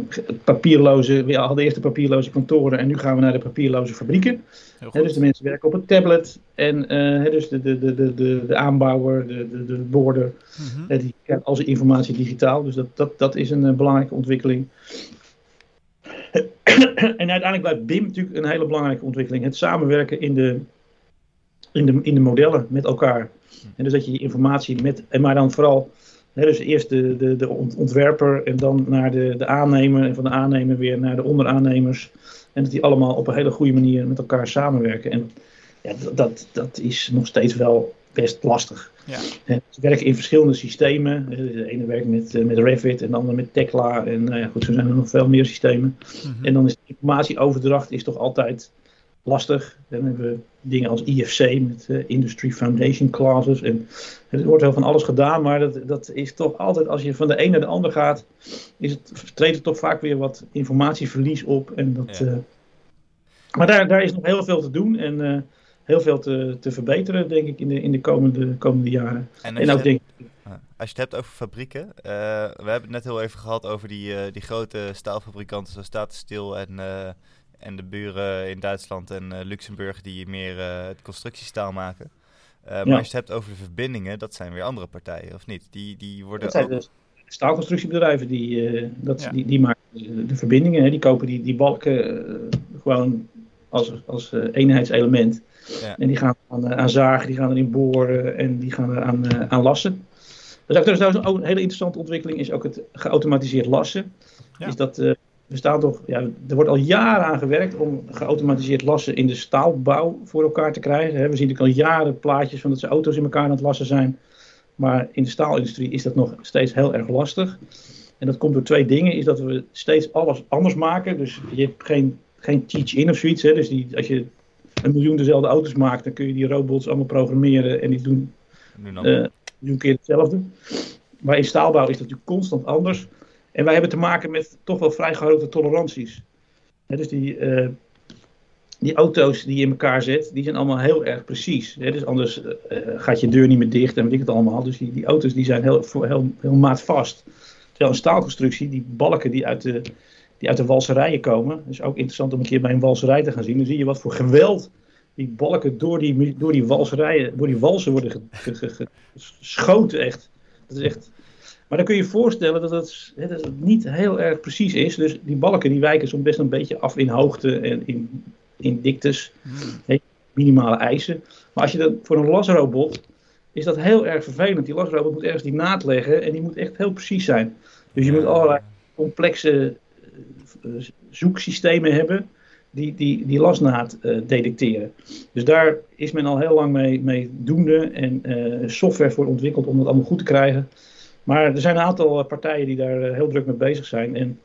[SPEAKER 3] papierloze. We hadden eerst de papierloze kantoren en nu gaan we naar de papierloze fabrieken. dus de mensen werken op een tablet en uh, dus de, de, de, de, de aanbouwer, de, de, de mm -hmm. die krijgt al zijn informatie digitaal. Dus dat, dat, dat is een belangrijke ontwikkeling. en uiteindelijk blijft BIM natuurlijk een hele belangrijke ontwikkeling. Het samenwerken in de, in de, in de modellen met elkaar. En dus dat je je informatie met, en maar dan vooral dus eerst de, de, de ontwerper en dan naar de, de aannemer en van de aannemer weer naar de onderaannemers. En dat die allemaal op een hele goede manier met elkaar samenwerken. En ja, dat, dat is nog steeds wel best lastig. Ja. ze werken in verschillende systemen. De ene werkt met, eh, met Revit en de andere met Tekla. En nou ja, goed, zo zijn er nog veel meer systemen. Mhm. En dan is de informatieoverdracht is toch altijd lastig. Dan hebben we dingen als IFC met uh, Industry Foundation Classes. En er wordt wel van alles gedaan, maar dat, dat is toch altijd, als je van de een naar de ander gaat, is het, treedt er toch vaak weer wat informatieverlies op. En dat, uh, maar daar, daar is nog heel veel te doen en uh, heel veel te, te verbeteren, denk ik, in de, in de komende, komende jaren.
[SPEAKER 1] En, en ook denk als je het hebt over fabrieken, we hebben het net heel even gehad over die, die grote staalfabrikanten zoals Statistiel en en de buren in Duitsland en uh, Luxemburg die meer uh, het constructiestaal maken. Uh, maar als je het hebt over de verbindingen, dat zijn weer andere partijen, of niet? Die, die worden
[SPEAKER 3] dat zijn dus staalconstructiebedrijven die, dat, die, die maken de verbindingen. Hè, die kopen die, die balken gewoon als, als eenheidselement. Ja. En die gaan aan, aan zagen, die gaan erin boren en die gaan er aan, aan lassen. Dat is ook, ook een hele interessante ontwikkeling, is ook het geautomatiseerd lassen. Ja. Is dat er, staat toch, ja, er wordt al jaren aan gewerkt om geautomatiseerd lassen in de staalbouw voor elkaar te krijgen. We zien natuurlijk al jaren plaatjes van dat ze auto's in elkaar aan het lassen zijn. Maar in de staalindustrie is dat nog steeds heel erg lastig. En dat komt door twee dingen. Is dat we steeds alles anders maken. Dus je hebt geen, geen teach-in of zoiets. Hè. Dus die, als je een miljoen dezelfde auto's maakt, dan kun je die robots allemaal programmeren en die doen uh, een keer hetzelfde. Maar in staalbouw is dat natuurlijk constant anders. En wij hebben te maken met toch wel vrij grote toleranties. dus die, uh, die auto's die je in elkaar zet, die zijn allemaal heel erg precies. dus anders uh, gaat je deur niet meer dicht en weet ik het allemaal. Dus die, die auto's die zijn heel, heel, heel maatvast. Terwijl een staalconstructie, die balken die uit de, die uit de walserijen komen. is ook interessant om een keer bij een walserij te gaan zien. Dan zie je wat voor geweld die balken door die, door die walserijen, door die walsen worden geschoten echt. Dat is echt Maar dan kun je je voorstellen dat het, dat het niet heel erg precies is. Dus die balken die wijken soms best een beetje af in hoogte en in, in diktes. Hmm. Minimale eisen. Maar als je dat voor een lasrobot is dat heel erg vervelend. Die lasrobot moet ergens die naad leggen en die moet echt heel precies zijn. Dus je moet allerlei complexe eh, zoeksystemen hebben die die, die lasnaad uh, detecteren. Dus daar is men al heel lang mee, mee doende en uh, software voor ontwikkeld om dat allemaal goed te krijgen. Maar er zijn een aantal partijen die daar heel druk mee bezig zijn. En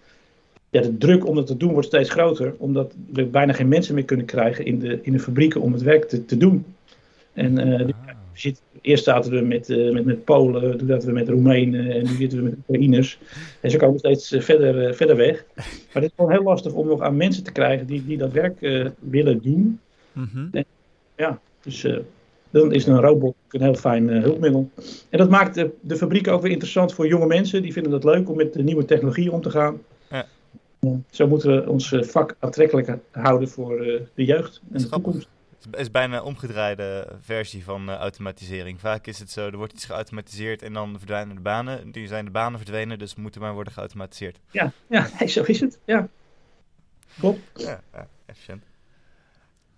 [SPEAKER 3] ja, de druk om dat te doen wordt steeds groter, omdat we bijna geen mensen meer kunnen krijgen in de, in de fabrieken om het werk te, te doen. En uh, zit, eerst zaten we met, uh, met, met Polen, toen zaten we met Roemenen en nu zitten we met Oekraïners. En ze komen steeds uh, verder, verder weg. Maar het is gewoon heel lastig om nog aan mensen te krijgen die, die dat werk willen doen. Mm -hmm. en, ja, dus dan is een robot een heel fijn hulpmiddel. En dat maakt de, de fabriek ook weer interessant voor jonge mensen. Die vinden het leuk om met de nieuwe technologie om te gaan. Ja. Zo moeten we ons vak aantrekkelijk houden voor de jeugd en de toekomst.
[SPEAKER 1] Het is bijna een omgedraaide versie van automatisering. Vaak is het zo, er wordt iets geautomatiseerd en dan verdwijnen de banen. Nu zijn de banen verdwenen, dus moeten maar worden geautomatiseerd.
[SPEAKER 3] Ja, ja zo is het. Ja. Klopt.
[SPEAKER 1] Ja, ja efficiënt.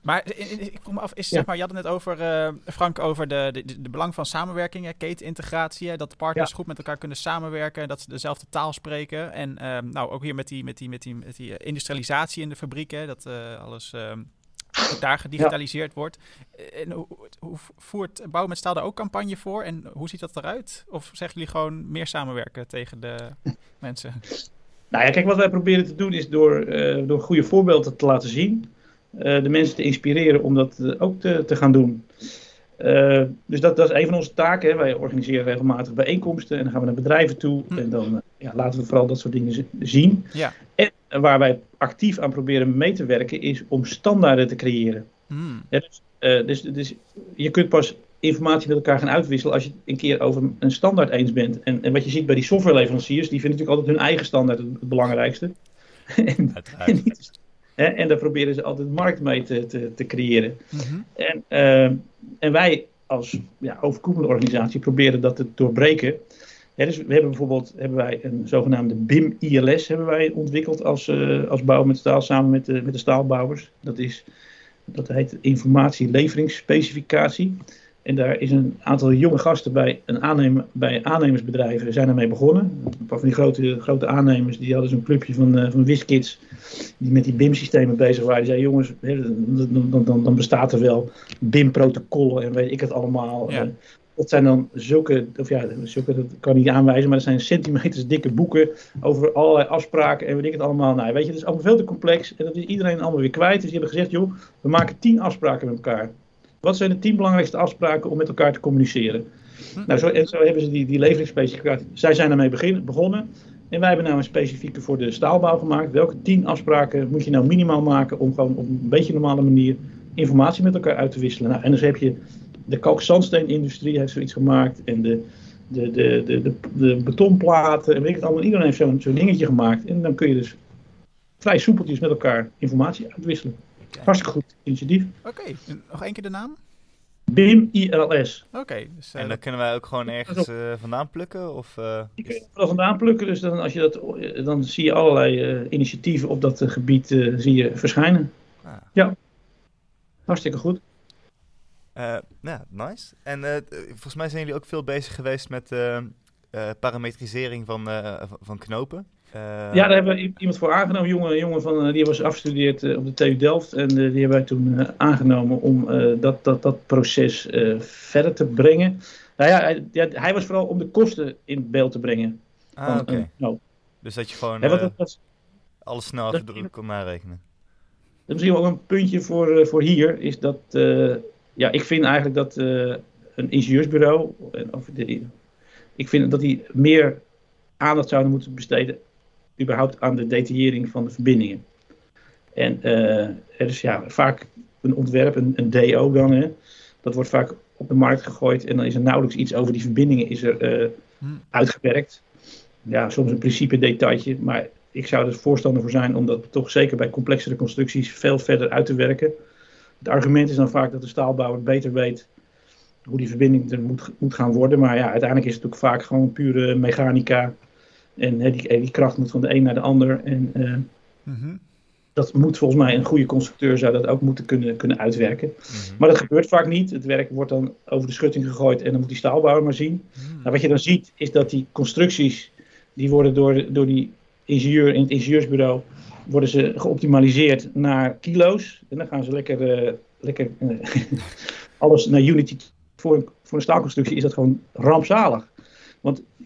[SPEAKER 2] Maar ik vroeg me af, is, zeg maar, je had het net over, uh, Frank, over de, de, de, belang van samenwerking, ketenintegratie. Dat partners goed met elkaar kunnen samenwerken, dat ze dezelfde taal spreken. En uh, nou, ook hier met die, met die, met die, met die industrialisatie in de fabrieken, dat uh, alles ehm, daar gedigitaliseerd wordt. En hoe, hoe voert Bouw met Staal daar ook campagne voor? En hoe ziet dat eruit? Of zeggen jullie gewoon meer samenwerken tegen de mensen?
[SPEAKER 3] Nou ja, kijk, wat wij proberen te doen is door, uh, door goede voorbeelden te laten zien. Uh, de mensen te inspireren om dat uh, ook te, te gaan doen. dus dat, dat is een van onze taken. Hè. Wij organiseren regelmatig bijeenkomsten en dan gaan we naar bedrijven toe. Hm. En dan ja, laten we vooral dat soort dingen zien. Ja. En waar wij actief aan proberen mee te werken, is om standaarden te creëren. Hmm. dus, uh, dus, dus, je kunt pas informatie met elkaar gaan uitwisselen als je een keer over een standaard eens bent. En, en wat je ziet bij die softwareleveranciers, die vinden natuurlijk altijd hun eigen standaard het, belangrijkste. en, en, hè, en, daar proberen ze altijd markt mee te, te, te creëren. Mm en, uh, en wij als ja, overkoepelende organisatie proberen dat te doorbreken dus we hebben bijvoorbeeld hebben wij een zogenaamde BIM-ILS hebben wij ontwikkeld als, uh, als bouw met staal samen met de, met de staalbouwers. Dat, is, dat heet informatieleveringsspecificatie. En daar is een aantal jonge gasten bij, een aannemer, bij aannemersbedrijven zijn ermee begonnen. Een paar van die grote, grote aannemers die hadden zo'n clubje van, uh, van WizKids die met die BIM-systemen bezig waren. Die zeiden jongens, dan, dan, dan bestaat er wel BIM-protocollen en weet ik het allemaal. Ja. Dat zijn dan zulke, of ja, zulke, dat kan ik niet aanwijzen, maar dat zijn centimeters dikke boeken over allerlei afspraken en weet ik het allemaal. Nou, weet je, het is allemaal veel te complex en dat is iedereen allemaal weer kwijt. Dus die hebben gezegd, joh, we maken tien afspraken met elkaar. Wat zijn de tien belangrijkste afspraken om met elkaar te communiceren? Hm. Nou, zo, en zo hebben ze die, die leveringsspecificatie, zij zijn daarmee begin, begonnen. En wij hebben nou een specifieke voor de staalbouw gemaakt. Welke tien afspraken moet je nou minimaal maken om gewoon op een beetje normale manier informatie met elkaar uit te wisselen? Nou, en dus heb je de kalkzandsteenindustrie heeft zoiets gemaakt. En de, de, de, de, de, de betonplaten. En weet ik het allemaal. Iedereen heeft zo'n zo'n dingetje gemaakt. En dan kun je dus vrij soepeltjes met elkaar informatie uitwisselen. Hartstikke goed initiatief.
[SPEAKER 2] Oké, nog één keer de naam?
[SPEAKER 3] BIM ILS.
[SPEAKER 2] Oké. dus,
[SPEAKER 1] en dan kunnen wij ook gewoon ergens uh, vandaan plukken? Of, uh,
[SPEAKER 3] je kunt er vandaan plukken, dus dan, als je dat, dan zie je allerlei uh, initiatieven op dat gebied zie je verschijnen. Ah. Ja, hartstikke goed.
[SPEAKER 1] Uh, ja, nice. En uh, volgens mij zijn jullie ook veel bezig geweest met uh, parametrisering van, van knopen.
[SPEAKER 3] Ja, daar hebben we iemand voor aangenomen. Een jongen, jongen van, die was afgestudeerd op de TU Delft. En die hebben wij toen aangenomen om dat, dat, dat proces verder te brengen. Nou ja hij, ja, hij, was vooral om de kosten in beeld te brengen.
[SPEAKER 1] Ah, oké. Okay. Dus dat je gewoon ja, dat, alles snel even kon narekenen.
[SPEAKER 3] Dat is misschien ook een puntje voor, voor hier, is dat ja, ik vind eigenlijk dat uh, een ingenieursbureau, of de, ik vind dat die meer aandacht zouden moeten besteden, überhaupt aan de detaillering van de verbindingen. En uh, er is ja, vaak een ontwerp, een, een DO dan, hè, dat wordt vaak op de markt gegooid en dan is er nauwelijks iets over die verbindingen is er uh, uitgewerkt. Ja, soms een principe detailje, maar ik zou er voorstander voor zijn om dat toch zeker bij complexere constructies veel verder uit te werken. Het argument is dan vaak dat de staalbouwer beter weet hoe die verbinding er moet, moet gaan worden. Maar ja, uiteindelijk is het ook vaak gewoon pure mechanica. En hè, die, die kracht moet van de een naar de ander. En mm dat moet volgens mij een goede constructeur zou dat ook moeten kunnen, kunnen uitwerken. Mhm. Maar dat gebeurt vaak niet. Het werk wordt dan over de schutting gegooid en dan moet die staalbouwer maar zien. Mhm. Nou, wat je dan ziet is dat die constructies, die worden door, door die ingenieur in het ingenieursbureau, worden ze geoptimaliseerd naar kilo's. En dan gaan ze lekker, uh, lekker uh, alles naar Unity. Voor een, voor een staalconstructie is dat gewoon rampzalig.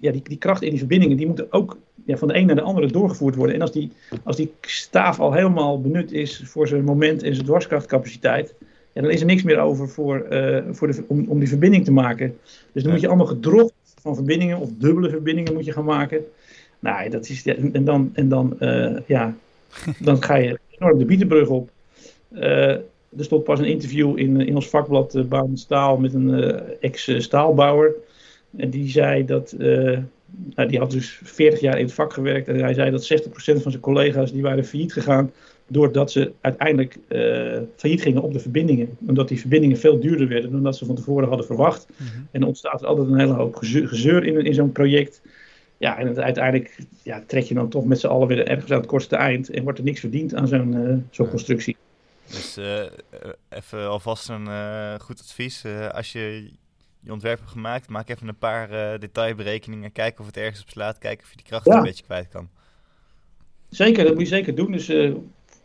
[SPEAKER 3] Ja, die, die kracht in die verbindingen, die moeten ook ja, van de een naar de andere doorgevoerd worden. En als die, als die staaf al helemaal benut is voor zijn moment en zijn dwarskrachtcapaciteit, ja, dan is er niks meer over voor, uh, voor de, om, om die verbinding te maken. Dus dan moet je allemaal gedrocht van verbindingen of dubbele verbindingen moet je gaan maken. Nou, dat is, en dan, en dan, uh, ja, dan ga je enorm de Bietenbrug op. Uh, er stond pas een interview in, in ons vakblad uh, Staal met een ex-staalbouwer. En die zei dat nou, die had dus 40 jaar in het vak gewerkt en hij zei dat 60% van zijn collega's die waren failliet gegaan doordat ze uiteindelijk uh, failliet gingen op de verbindingen. Omdat die verbindingen veel duurder werden dan dat ze van tevoren hadden verwacht. Mhm. En er ontstaat altijd een hele hoop gezeur in, in zo'n project. Ja, en het, uiteindelijk ja, trek je dan toch met z'n allen weer ergens aan het kortste eind en wordt er niks verdiend aan zo'n uh, zo'n constructie.
[SPEAKER 1] Dus uh, even alvast een goed advies. als je je ontwerp hebt gemaakt, maak even een paar uh, detailberekeningen. Kijk of het ergens op slaat. Kijk of je die kracht een beetje kwijt kan.
[SPEAKER 3] Zeker, dat moet je zeker doen. Dus uh,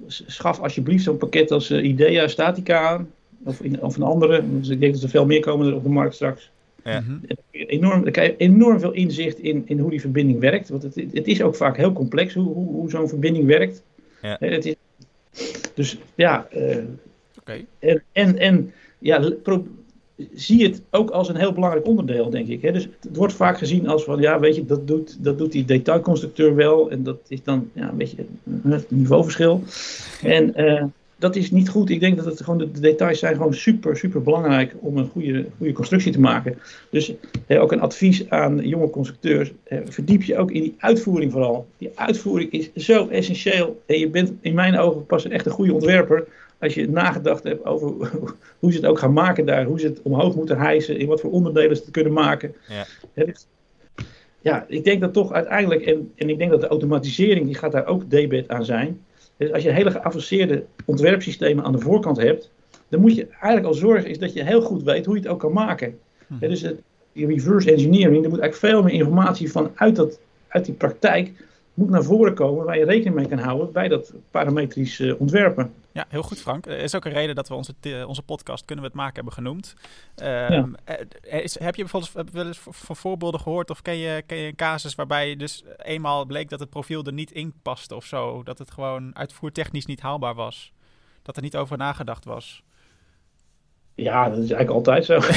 [SPEAKER 3] schaf alsjeblieft zo'n pakket als uh, Idea Statica aan. Of, in, of een andere. Dus ik denk dat er veel meer komen op de markt straks. Ja. Mm enorm, dan krijg je enorm veel inzicht in, in hoe die verbinding werkt. Want het, het is ook vaak heel complex hoe, hoe, hoe zo'n verbinding werkt. Ja. Het is, dus ja. Uh, okay. en, en, en ja, pro, zie het ook als een heel belangrijk onderdeel, denk ik. Hè? Dus het wordt vaak gezien als van, ja, weet je, dat doet, dat doet die detailconstructeur wel. En dat is dan ja, een beetje een niveauverschil. En uh, dat is niet goed. Ik denk dat het gewoon, de, details zijn gewoon super, super belangrijk om een goede, goede constructie te maken. Dus ook een advies aan jonge constructeurs. verdiep je ook in die uitvoering vooral. Die uitvoering is zo essentieel. En je bent in mijn ogen pas echt een goede ontwerper als je nagedacht hebt over hoe ze het ook gaan maken daar, hoe ze het omhoog moeten hijsen, in wat voor onderdelen ze het kunnen maken. Ja, dus, ja ik denk dat toch uiteindelijk, en, en ik denk dat de automatisering, die gaat daar ook debet aan zijn. Dus als je hele geavanceerde ontwerpsystemen aan de voorkant hebt, dan moet je eigenlijk al zorgen is dat je heel goed weet hoe je het ook kan maken. Hm. dus het, die reverse engineering, er moet eigenlijk veel meer informatie van uit, dat, uit die praktijk moet naar voren komen waar je rekening mee kan houden bij dat parametrisch uh, ontwerpen.
[SPEAKER 2] Ja, heel goed Frank. Er is ook een reden dat we onze, onze podcast Kunnen we het maken hebben genoemd. Um, is, heb je bijvoorbeeld wel eens van voorbeelden gehoord of ken je, ken je een casus waarbij dus eenmaal bleek dat het profiel er niet in paste of zo? Dat het gewoon uitvoertechnisch niet haalbaar was? Dat er niet over nagedacht was?
[SPEAKER 3] Ja, dat is eigenlijk altijd zo.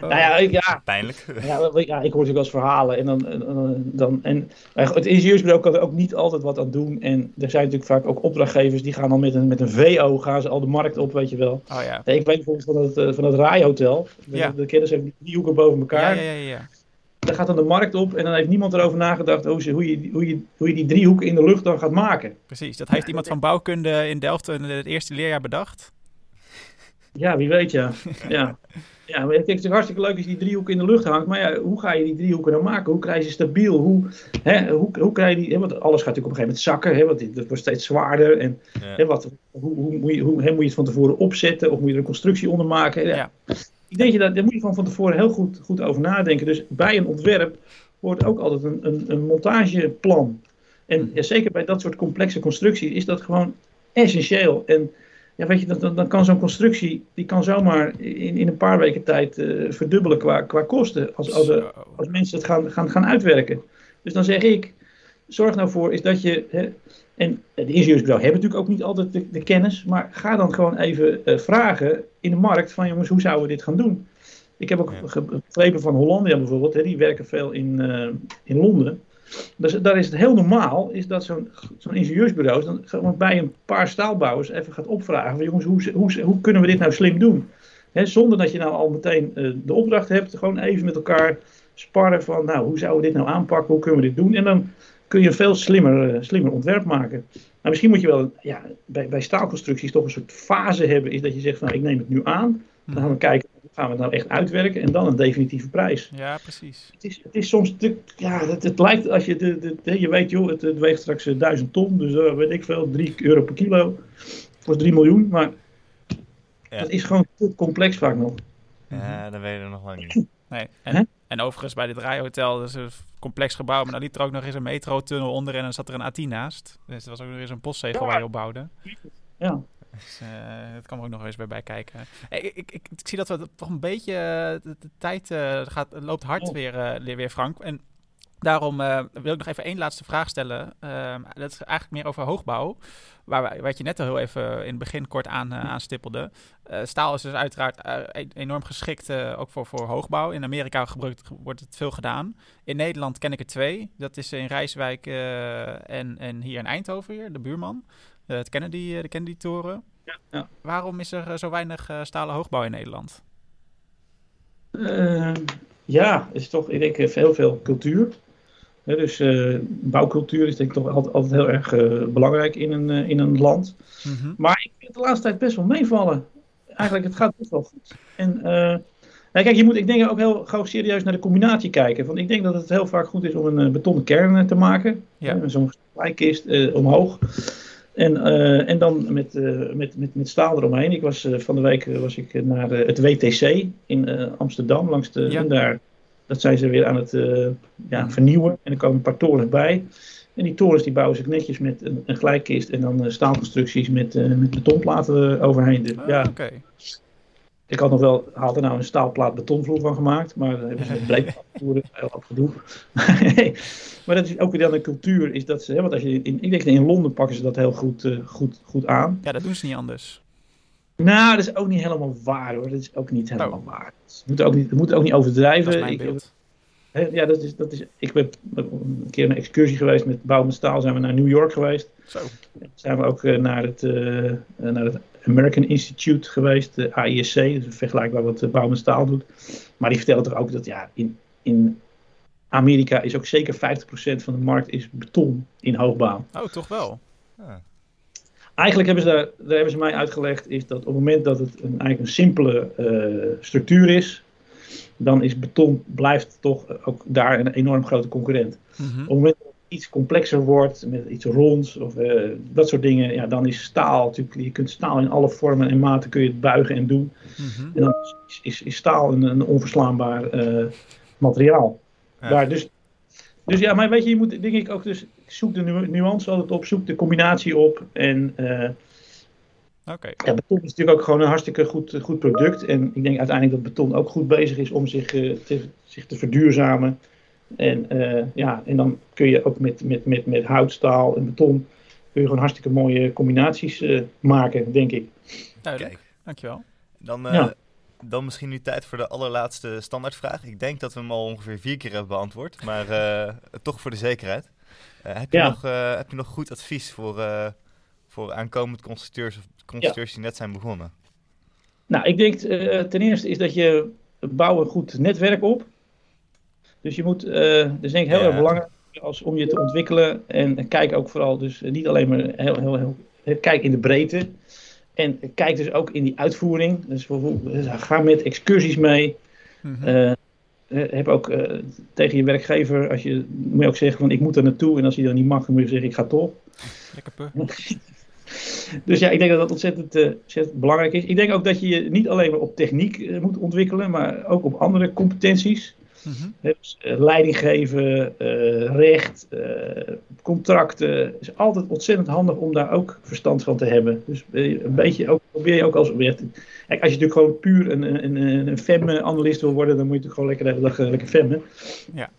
[SPEAKER 3] Nou ja, ik, ja,
[SPEAKER 1] Pijnlijk.
[SPEAKER 3] Ja, ja, ik hoor natuurlijk als verhalen. En, dan, dan, en het ingenieursbureau kan er ook niet altijd wat aan doen. En er zijn natuurlijk vaak ook opdrachtgevers die gaan dan met een, met een VO gaan ze al de markt op, weet je wel. Oh, ja. Ik weet bijvoorbeeld van het, eh, van het Rai-hotel. De, de kennis hebben die hoeken boven elkaar.
[SPEAKER 2] Ja, ja, ja, ja.
[SPEAKER 3] Daar gaat dan de markt op en dan heeft niemand erover nagedacht hoe, je, hoe, je, hoe, je, hoe je die driehoeken in de lucht dan gaat maken.
[SPEAKER 2] Precies, dat heeft iemand van bouwkunde in Delft in het eerste leerjaar bedacht.
[SPEAKER 3] Ja, wie weet ja. ja. Ja, maar het is hartstikke leuk als je die driehoek in de lucht hangt. Maar ja, hoe ga je die driehoeken dan maken? Hoe krijg je ze stabiel? Hoe, hè, hoe, hoe krijg je die... Hè, want alles gaat natuurlijk op een gegeven moment zakken. Hè, want het wordt steeds zwaarder. En hè, wat, hoe, hoe, moet je, hoe hè, moet je het van tevoren opzetten? Of moet je er een constructie onder maken? Ja. Ik denk, je daar moet je gewoon van tevoren heel goed, goed over nadenken. Dus bij een ontwerp hoort ook altijd een, een, een montageplan. En ja, zeker bij dat soort complexe constructies is dat gewoon essentieel. En ja, weet je, dan, dan kan zo'n constructie, die kan zomaar in, in een paar weken tijd uh, verdubbelen qua, qua kosten. Als, als, als mensen het gaan, gaan, gaan uitwerken. Dus dan zeg ik, zorg nou voor is dat je, hè, en de ingenieursbureau hebben natuurlijk ook niet altijd de, de kennis, maar ga dan gewoon even uh, vragen in de markt van jongens, hoe zouden we dit gaan doen? Ik heb ook begrepen van Hollandia bijvoorbeeld, hè, die werken veel in, uh, in Londen. Dus daar is het heel normaal, is dat zo'n zo'n ingenieursbureau dan gewoon bij een paar staalbouwers even gaat opvragen van jongens, hoe, hoe, hoe kunnen we dit nou slim doen? zonder dat je nou al meteen uh, de opdracht hebt, gewoon even met elkaar sparren van nou, hoe zouden we dit nou aanpakken, hoe kunnen we dit doen? En dan kun je een veel slimmer, uh, slimmer ontwerp maken. Maar misschien moet je wel, ja, bij, bij staalconstructies toch een soort fase hebben, is dat je zegt van ik neem het nu aan. Dan gaan we kijken, gaan we het nou echt uitwerken en dan een definitieve prijs.
[SPEAKER 2] Ja, precies.
[SPEAKER 3] Het is, het is soms, te, ja, het, het lijkt als je, de, de, je weet joh, het, het weegt straks 1000 ton, dus uh, weet ik veel, 3 euro per kilo. Voor 3 miljoen, maar ja. dat is gewoon te complex vaak nog.
[SPEAKER 1] Ja, dan weet je er nog lang niet.
[SPEAKER 2] Nee. En, en overigens bij dit rijhotel, dat is een complex gebouw, maar dan liep er ook nog eens een metrotunnel onder en dan zat er een A10 naast. Dus er was ook nog eens een postzegel ja. waar je op bouwde.
[SPEAKER 3] Ja.
[SPEAKER 2] Dus uh, dat kan er ook nog eens bij, bij kijken. Hey, ik, ik, ik, zie dat we toch een beetje. De, de tijd uh, gaat, loopt hard oh. weer, uh, weer, Frank. En daarom wil ik nog even één laatste vraag stellen. Ehm, dat is eigenlijk meer over hoogbouw. Waar, wat je net al heel even in het begin kort aan, aanstippelde. staal is dus uiteraard e-, enorm geschikt ook voor, voor hoogbouw. In Amerika gebruikt, wordt het veel gedaan. In Nederland ken ik er twee. Dat is in Rijswijk en, en hier in Eindhoven, hier, de buurman. Uh, het Kennedy, de Kennedy-toren.
[SPEAKER 3] Ja, ja.
[SPEAKER 2] Waarom is er zo weinig uh, stalen hoogbouw in Nederland?
[SPEAKER 3] Uh, ja, het is toch, ik denk, veel, veel cultuur. Dus bouwcultuur is denk ik toch altijd, altijd heel erg belangrijk in een, in een land. Mm -hmm. Maar ik vind het de laatste tijd best wel meevallen. Eigenlijk, het gaat best wel goed. En nou, kijk, je moet, ik denk ook heel gauw serieus naar de combinatie kijken. Want ik denk dat het heel vaak goed is om een betonnen kern te maken.
[SPEAKER 2] Ja.
[SPEAKER 3] Zo'n gelijkkist omhoog. En, uh, en dan met, uh, met, met, met staal eromheen. Ik was uh, van de week was ik naar het WTC in Amsterdam. Langs de,
[SPEAKER 2] ja.
[SPEAKER 3] en daar, dat zijn ze weer aan het ja, vernieuwen. En er komen een paar torens bij. En die torens die bouwen zich netjes met een, een gelijkkist en dan staalconstructies met, met betonplaten overheen. Dus,
[SPEAKER 2] oh,
[SPEAKER 3] ja.
[SPEAKER 2] Okay.
[SPEAKER 3] Ik had nog wel, had er nou een staalplaat betonvloer van gemaakt, maar daar hebben ze afgevoerd, heel maar dat is ook weer dan een cultuur, is dat ze, hè, want als je in, ik denk in Londen pakken ze dat heel goed, uh, goed, goed aan.
[SPEAKER 2] Ja, dat doen ze niet anders.
[SPEAKER 3] Nou, dat is ook niet helemaal waar hoor, dat is ook niet helemaal oh. waar. We moeten ook niet, we moeten ook niet overdrijven.
[SPEAKER 2] Dat is mijn beeld.
[SPEAKER 3] Ik, ja, dat is, dat is, ik ben een keer een excursie geweest met Bouw met Staal, zijn we naar New York geweest.
[SPEAKER 2] Zo.
[SPEAKER 3] Zijn we ook uh, naar het, uh, naar het American Institute geweest, de AISC, dus vergelijkbaar wat uh, Bouw met Staal doet. Maar die vertellen toch ook dat ja, in, in Amerika is ook zeker 50% van de markt is beton in hoogbouw.
[SPEAKER 2] Oh, toch wel?
[SPEAKER 1] Ja.
[SPEAKER 3] Eigenlijk hebben ze daar, daar hebben ze mij uitgelegd, is dat op het moment dat het een, eigenlijk een simpele uh, structuur is, dan is beton blijft toch ook daar een enorm grote concurrent.
[SPEAKER 2] Mm -hmm.
[SPEAKER 3] Op het moment dat iets complexer wordt, met iets ronds of uh, dat soort dingen, ja, dan is staal natuurlijk, je kunt staal in alle vormen en maten kun je het buigen en doen.
[SPEAKER 2] Mm -hmm.
[SPEAKER 3] En dan is, is, is staal een, een onverslaanbaar uh, materiaal. Ja. Daar, dus, dus ja, maar weet je, je moet denk ik ook dus, zoek de nu nuance altijd op, zoek de combinatie op en... Uh,
[SPEAKER 2] Okay.
[SPEAKER 3] Ja, beton is natuurlijk ook gewoon een hartstikke goed, goed product. En ik denk uiteindelijk dat beton ook goed bezig is om zich, te, zich te verduurzamen. En, uh, ja, en dan kun je ook met, met, met, met hout, staal en beton kun je gewoon hartstikke mooie combinaties uh, maken, denk ik.
[SPEAKER 2] Duidelijk, Kijk. dankjewel.
[SPEAKER 1] Dan, ja. dan misschien nu tijd voor de allerlaatste standaardvraag. Ik denk dat we hem al ongeveer vier keer hebben beantwoord, maar toch voor de zekerheid. heb, je
[SPEAKER 3] Ja.
[SPEAKER 1] nog, heb je nog goed advies voor, voor aankomend constructeurs of constructeurs die net zijn begonnen?
[SPEAKER 3] Nou, ik denk uh, ten eerste is dat je bouw een goed netwerk op. Dus je moet, uh, is denk ik heel
[SPEAKER 1] Ja.
[SPEAKER 3] erg belangrijk als, om je te ontwikkelen. En, kijk ook vooral dus uh, niet alleen maar heel, heel, heel, heel- kijk in de breedte. En kijk dus ook in die uitvoering. Dus bijvoorbeeld, ga met excursies mee.
[SPEAKER 2] Mhm.
[SPEAKER 3] Eh, eh, heb ook eh, tegen je werkgever, als je, moet je ook zeggen van ik moet er naartoe. En als hij dan niet mag, dan moet je zeggen ik ga toch.
[SPEAKER 2] Lekker.
[SPEAKER 3] Dus ja, ik denk dat dat ontzettend, eh, ontzettend belangrijk is. Ik denk ook dat je je niet alleen maar op techniek eh, moet ontwikkelen, maar ook op andere competenties.
[SPEAKER 2] Mhm.
[SPEAKER 3] Dus, eh, leiding geven, eh, recht, eh, contracten. is altijd ontzettend handig om daar ook verstand van te hebben. Dus een beetje ook, probeer je ook als. Kijk, als je natuurlijk gewoon puur een, een, een, een FEM-analyst wil worden, dan moet je natuurlijk gewoon lekker de hele dag lekker femmen.
[SPEAKER 2] Ja.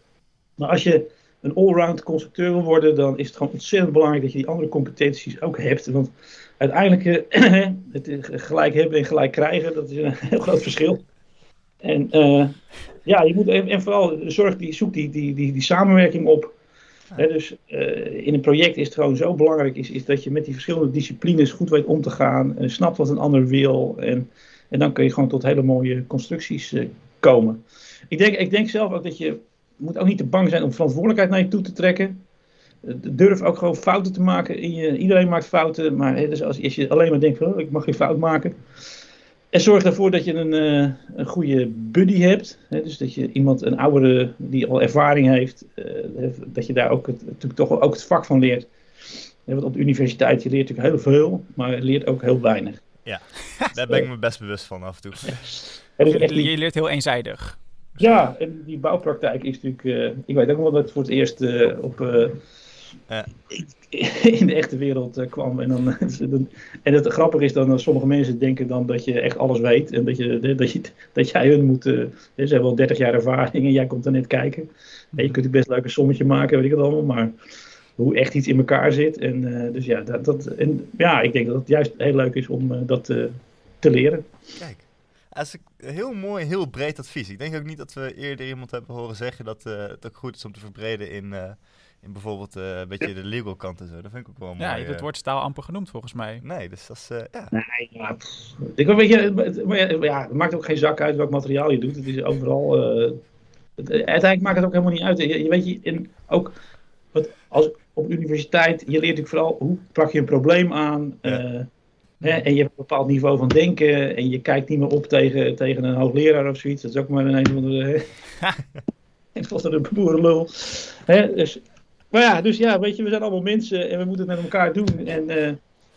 [SPEAKER 3] Maar als je een allround constructeur wil worden, dan is het gewoon ontzettend belangrijk dat je die andere competenties ook hebt. Want uiteindelijk, eh, het gelijk hebben en gelijk krijgen, dat is een heel groot verschil. En eh, ja, je moet en, en vooral zorg die, zoek die, die, die, die samenwerking op. Dus eh, in een project is het gewoon zo belangrijk is, is dat je met die verschillende disciplines goed weet om te gaan, eh, snapt wat een ander wil. En, en dan kun je gewoon tot hele mooie constructies eh, komen. Ik denk, ik denk zelf ook dat je moet ook niet te bang zijn om verantwoordelijkheid naar je toe te trekken. durf ook gewoon fouten te maken. In je, iedereen maakt fouten, maar dus als, als je alleen maar denkt van oh, ik mag geen fout maken. En zorg ervoor dat je een, uh, een goede buddy hebt. Hè, dus dat je iemand, een oudere die al ervaring heeft, uh, dat je daar ook het, natuurlijk toch ook het vak van leert. Ja, want op de universiteit je leert natuurlijk heel veel, maar je leert ook heel weinig.
[SPEAKER 1] Ja, daar ben ik me best bewust van af en toe.
[SPEAKER 2] je, je leert heel eenzijdig.
[SPEAKER 3] Ja, en die bouwpraktijk is natuurlijk. Uh, ik weet ook wel dat het voor het eerst uh, op. Ja. in de echte wereld kwam. En, dan, en het grappige is dan dat sommige mensen denken dan dat je echt alles weet. En dat, je, dat, je, dat jij hun moet. ze hebben wel 30 jaar ervaring en jij komt er net kijken. En je kunt best leuk een sommetje maken, weet ik het allemaal. Maar hoe echt iets in elkaar zit. En, dus ja, dat, dat, en, ja, ik denk dat het juist heel leuk is om dat te leren.
[SPEAKER 1] Kijk. Dat is heel mooi, heel breed advies. Ik denk ook niet dat we eerder iemand hebben horen zeggen dat uh, het ook goed is om te verbreden in, in bijvoorbeeld uh, een beetje de legal kant en zo. Dat vind ik ook wel mooi.
[SPEAKER 2] Ja, je hebt het woord staal amper genoemd volgens mij.
[SPEAKER 1] Nee, dus dat is, ja.
[SPEAKER 3] Nee, ja, ik weet je, ja, het maakt ook geen zak uit welk materiaal je doet. Het is overal, het, uiteindelijk maakt het ook helemaal niet uit. Je, je weet je, in, ook wat, als, op universiteit, je leert natuurlijk vooral hoe pak je een probleem aan. Ja en je hebt een bepaald niveau van denken en je kijkt niet meer op tegen, tegen een hoogleraar of zoiets. Dat is ook maar een een van de. Het was een boerenlul. Hè? Dus, maar ja, dus ja, weet je, we zijn allemaal mensen en we moeten het met elkaar doen. En, uh,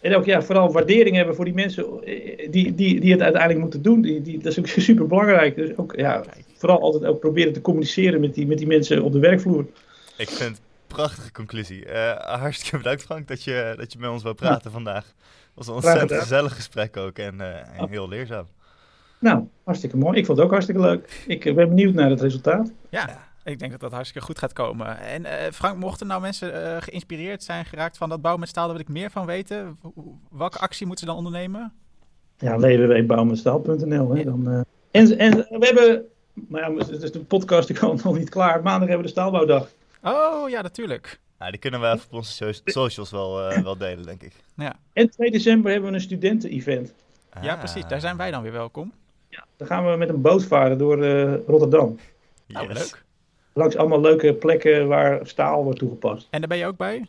[SPEAKER 3] en ook ja, vooral waardering hebben voor die mensen eh, die, die, die het uiteindelijk moeten doen. Die, die, dat is ook super belangrijk. Dus ook, ja, vooral altijd ook proberen te communiceren met die, met die mensen op de werkvloer.
[SPEAKER 1] Ik vind het een prachtige conclusie. Uh, hartstikke bedankt Frank dat je, dat je met ons wil praten ja. vandaag was een ontzettend gezellig gesprek ook en, uh, en oh. heel leerzaam.
[SPEAKER 3] Nou, hartstikke mooi. Ik vond het ook hartstikke leuk. Ik eh, ben benieuwd naar het resultaat.
[SPEAKER 2] Ja, ik denk dat dat hartstikke goed gaat komen. En uh, Frank, mochten nou mensen uh, geïnspireerd zijn geraakt van dat bouwen met staal, daar wil ik meer van weten. Welke actie moeten ze dan ondernemen?
[SPEAKER 3] Ja, www.bouwmetstaal.nl. Ja. Dan, uh, en, en we hebben, maar ja, het is de podcast, ik nog niet klaar. Maandag hebben we de staalbouwdag.
[SPEAKER 2] Oh ja, natuurlijk.
[SPEAKER 1] Nou, die kunnen we even op onze socials wel, uh, wel delen, denk ik.
[SPEAKER 2] Ja.
[SPEAKER 3] En 2 december hebben we een studenten-event.
[SPEAKER 2] Ah. Ja, precies. Daar zijn wij dan weer welkom.
[SPEAKER 3] Ja, dan gaan we met een boot varen door uh, Rotterdam.
[SPEAKER 2] Nou, yes. leuk.
[SPEAKER 3] Langs allemaal leuke plekken waar staal wordt toegepast.
[SPEAKER 2] En daar ben je ook bij?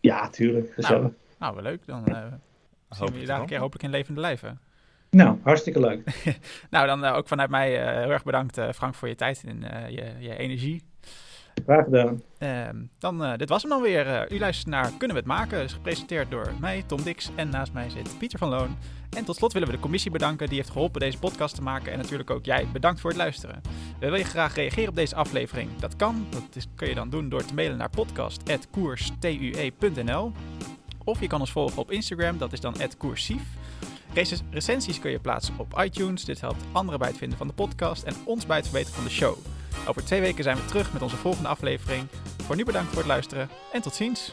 [SPEAKER 3] Ja, tuurlijk. Gezellig. Nou,
[SPEAKER 2] nou wel leuk. Dan uh, zien we je daar een keer hopelijk in levende lijven.
[SPEAKER 3] Nou, hartstikke leuk.
[SPEAKER 2] nou, dan ook vanuit mij heel erg bedankt Frank voor je tijd en je, je energie.
[SPEAKER 3] Graag gedaan.
[SPEAKER 2] Uh, dan, uh, dit was hem dan weer. Uh, u luistert naar Kunnen we het maken? is gepresenteerd door mij, Tom Dix. En naast mij zit Pieter van Loon. En tot slot willen we de commissie bedanken die heeft geholpen deze podcast te maken. En natuurlijk ook jij, bedankt voor het luisteren. Wil je graag reageren op deze aflevering? Dat kan. Dat is, kun je dan doen door te mailen naar podcast.koerstue.nl Of je kan ons volgen op Instagram, dat is dan @koersief. Recensies kun je plaatsen op iTunes. Dit helpt anderen bij het vinden van de podcast en ons bij het verbeteren van de show. Over twee weken zijn we terug met onze volgende aflevering. Voor nu bedankt voor het luisteren en tot ziens.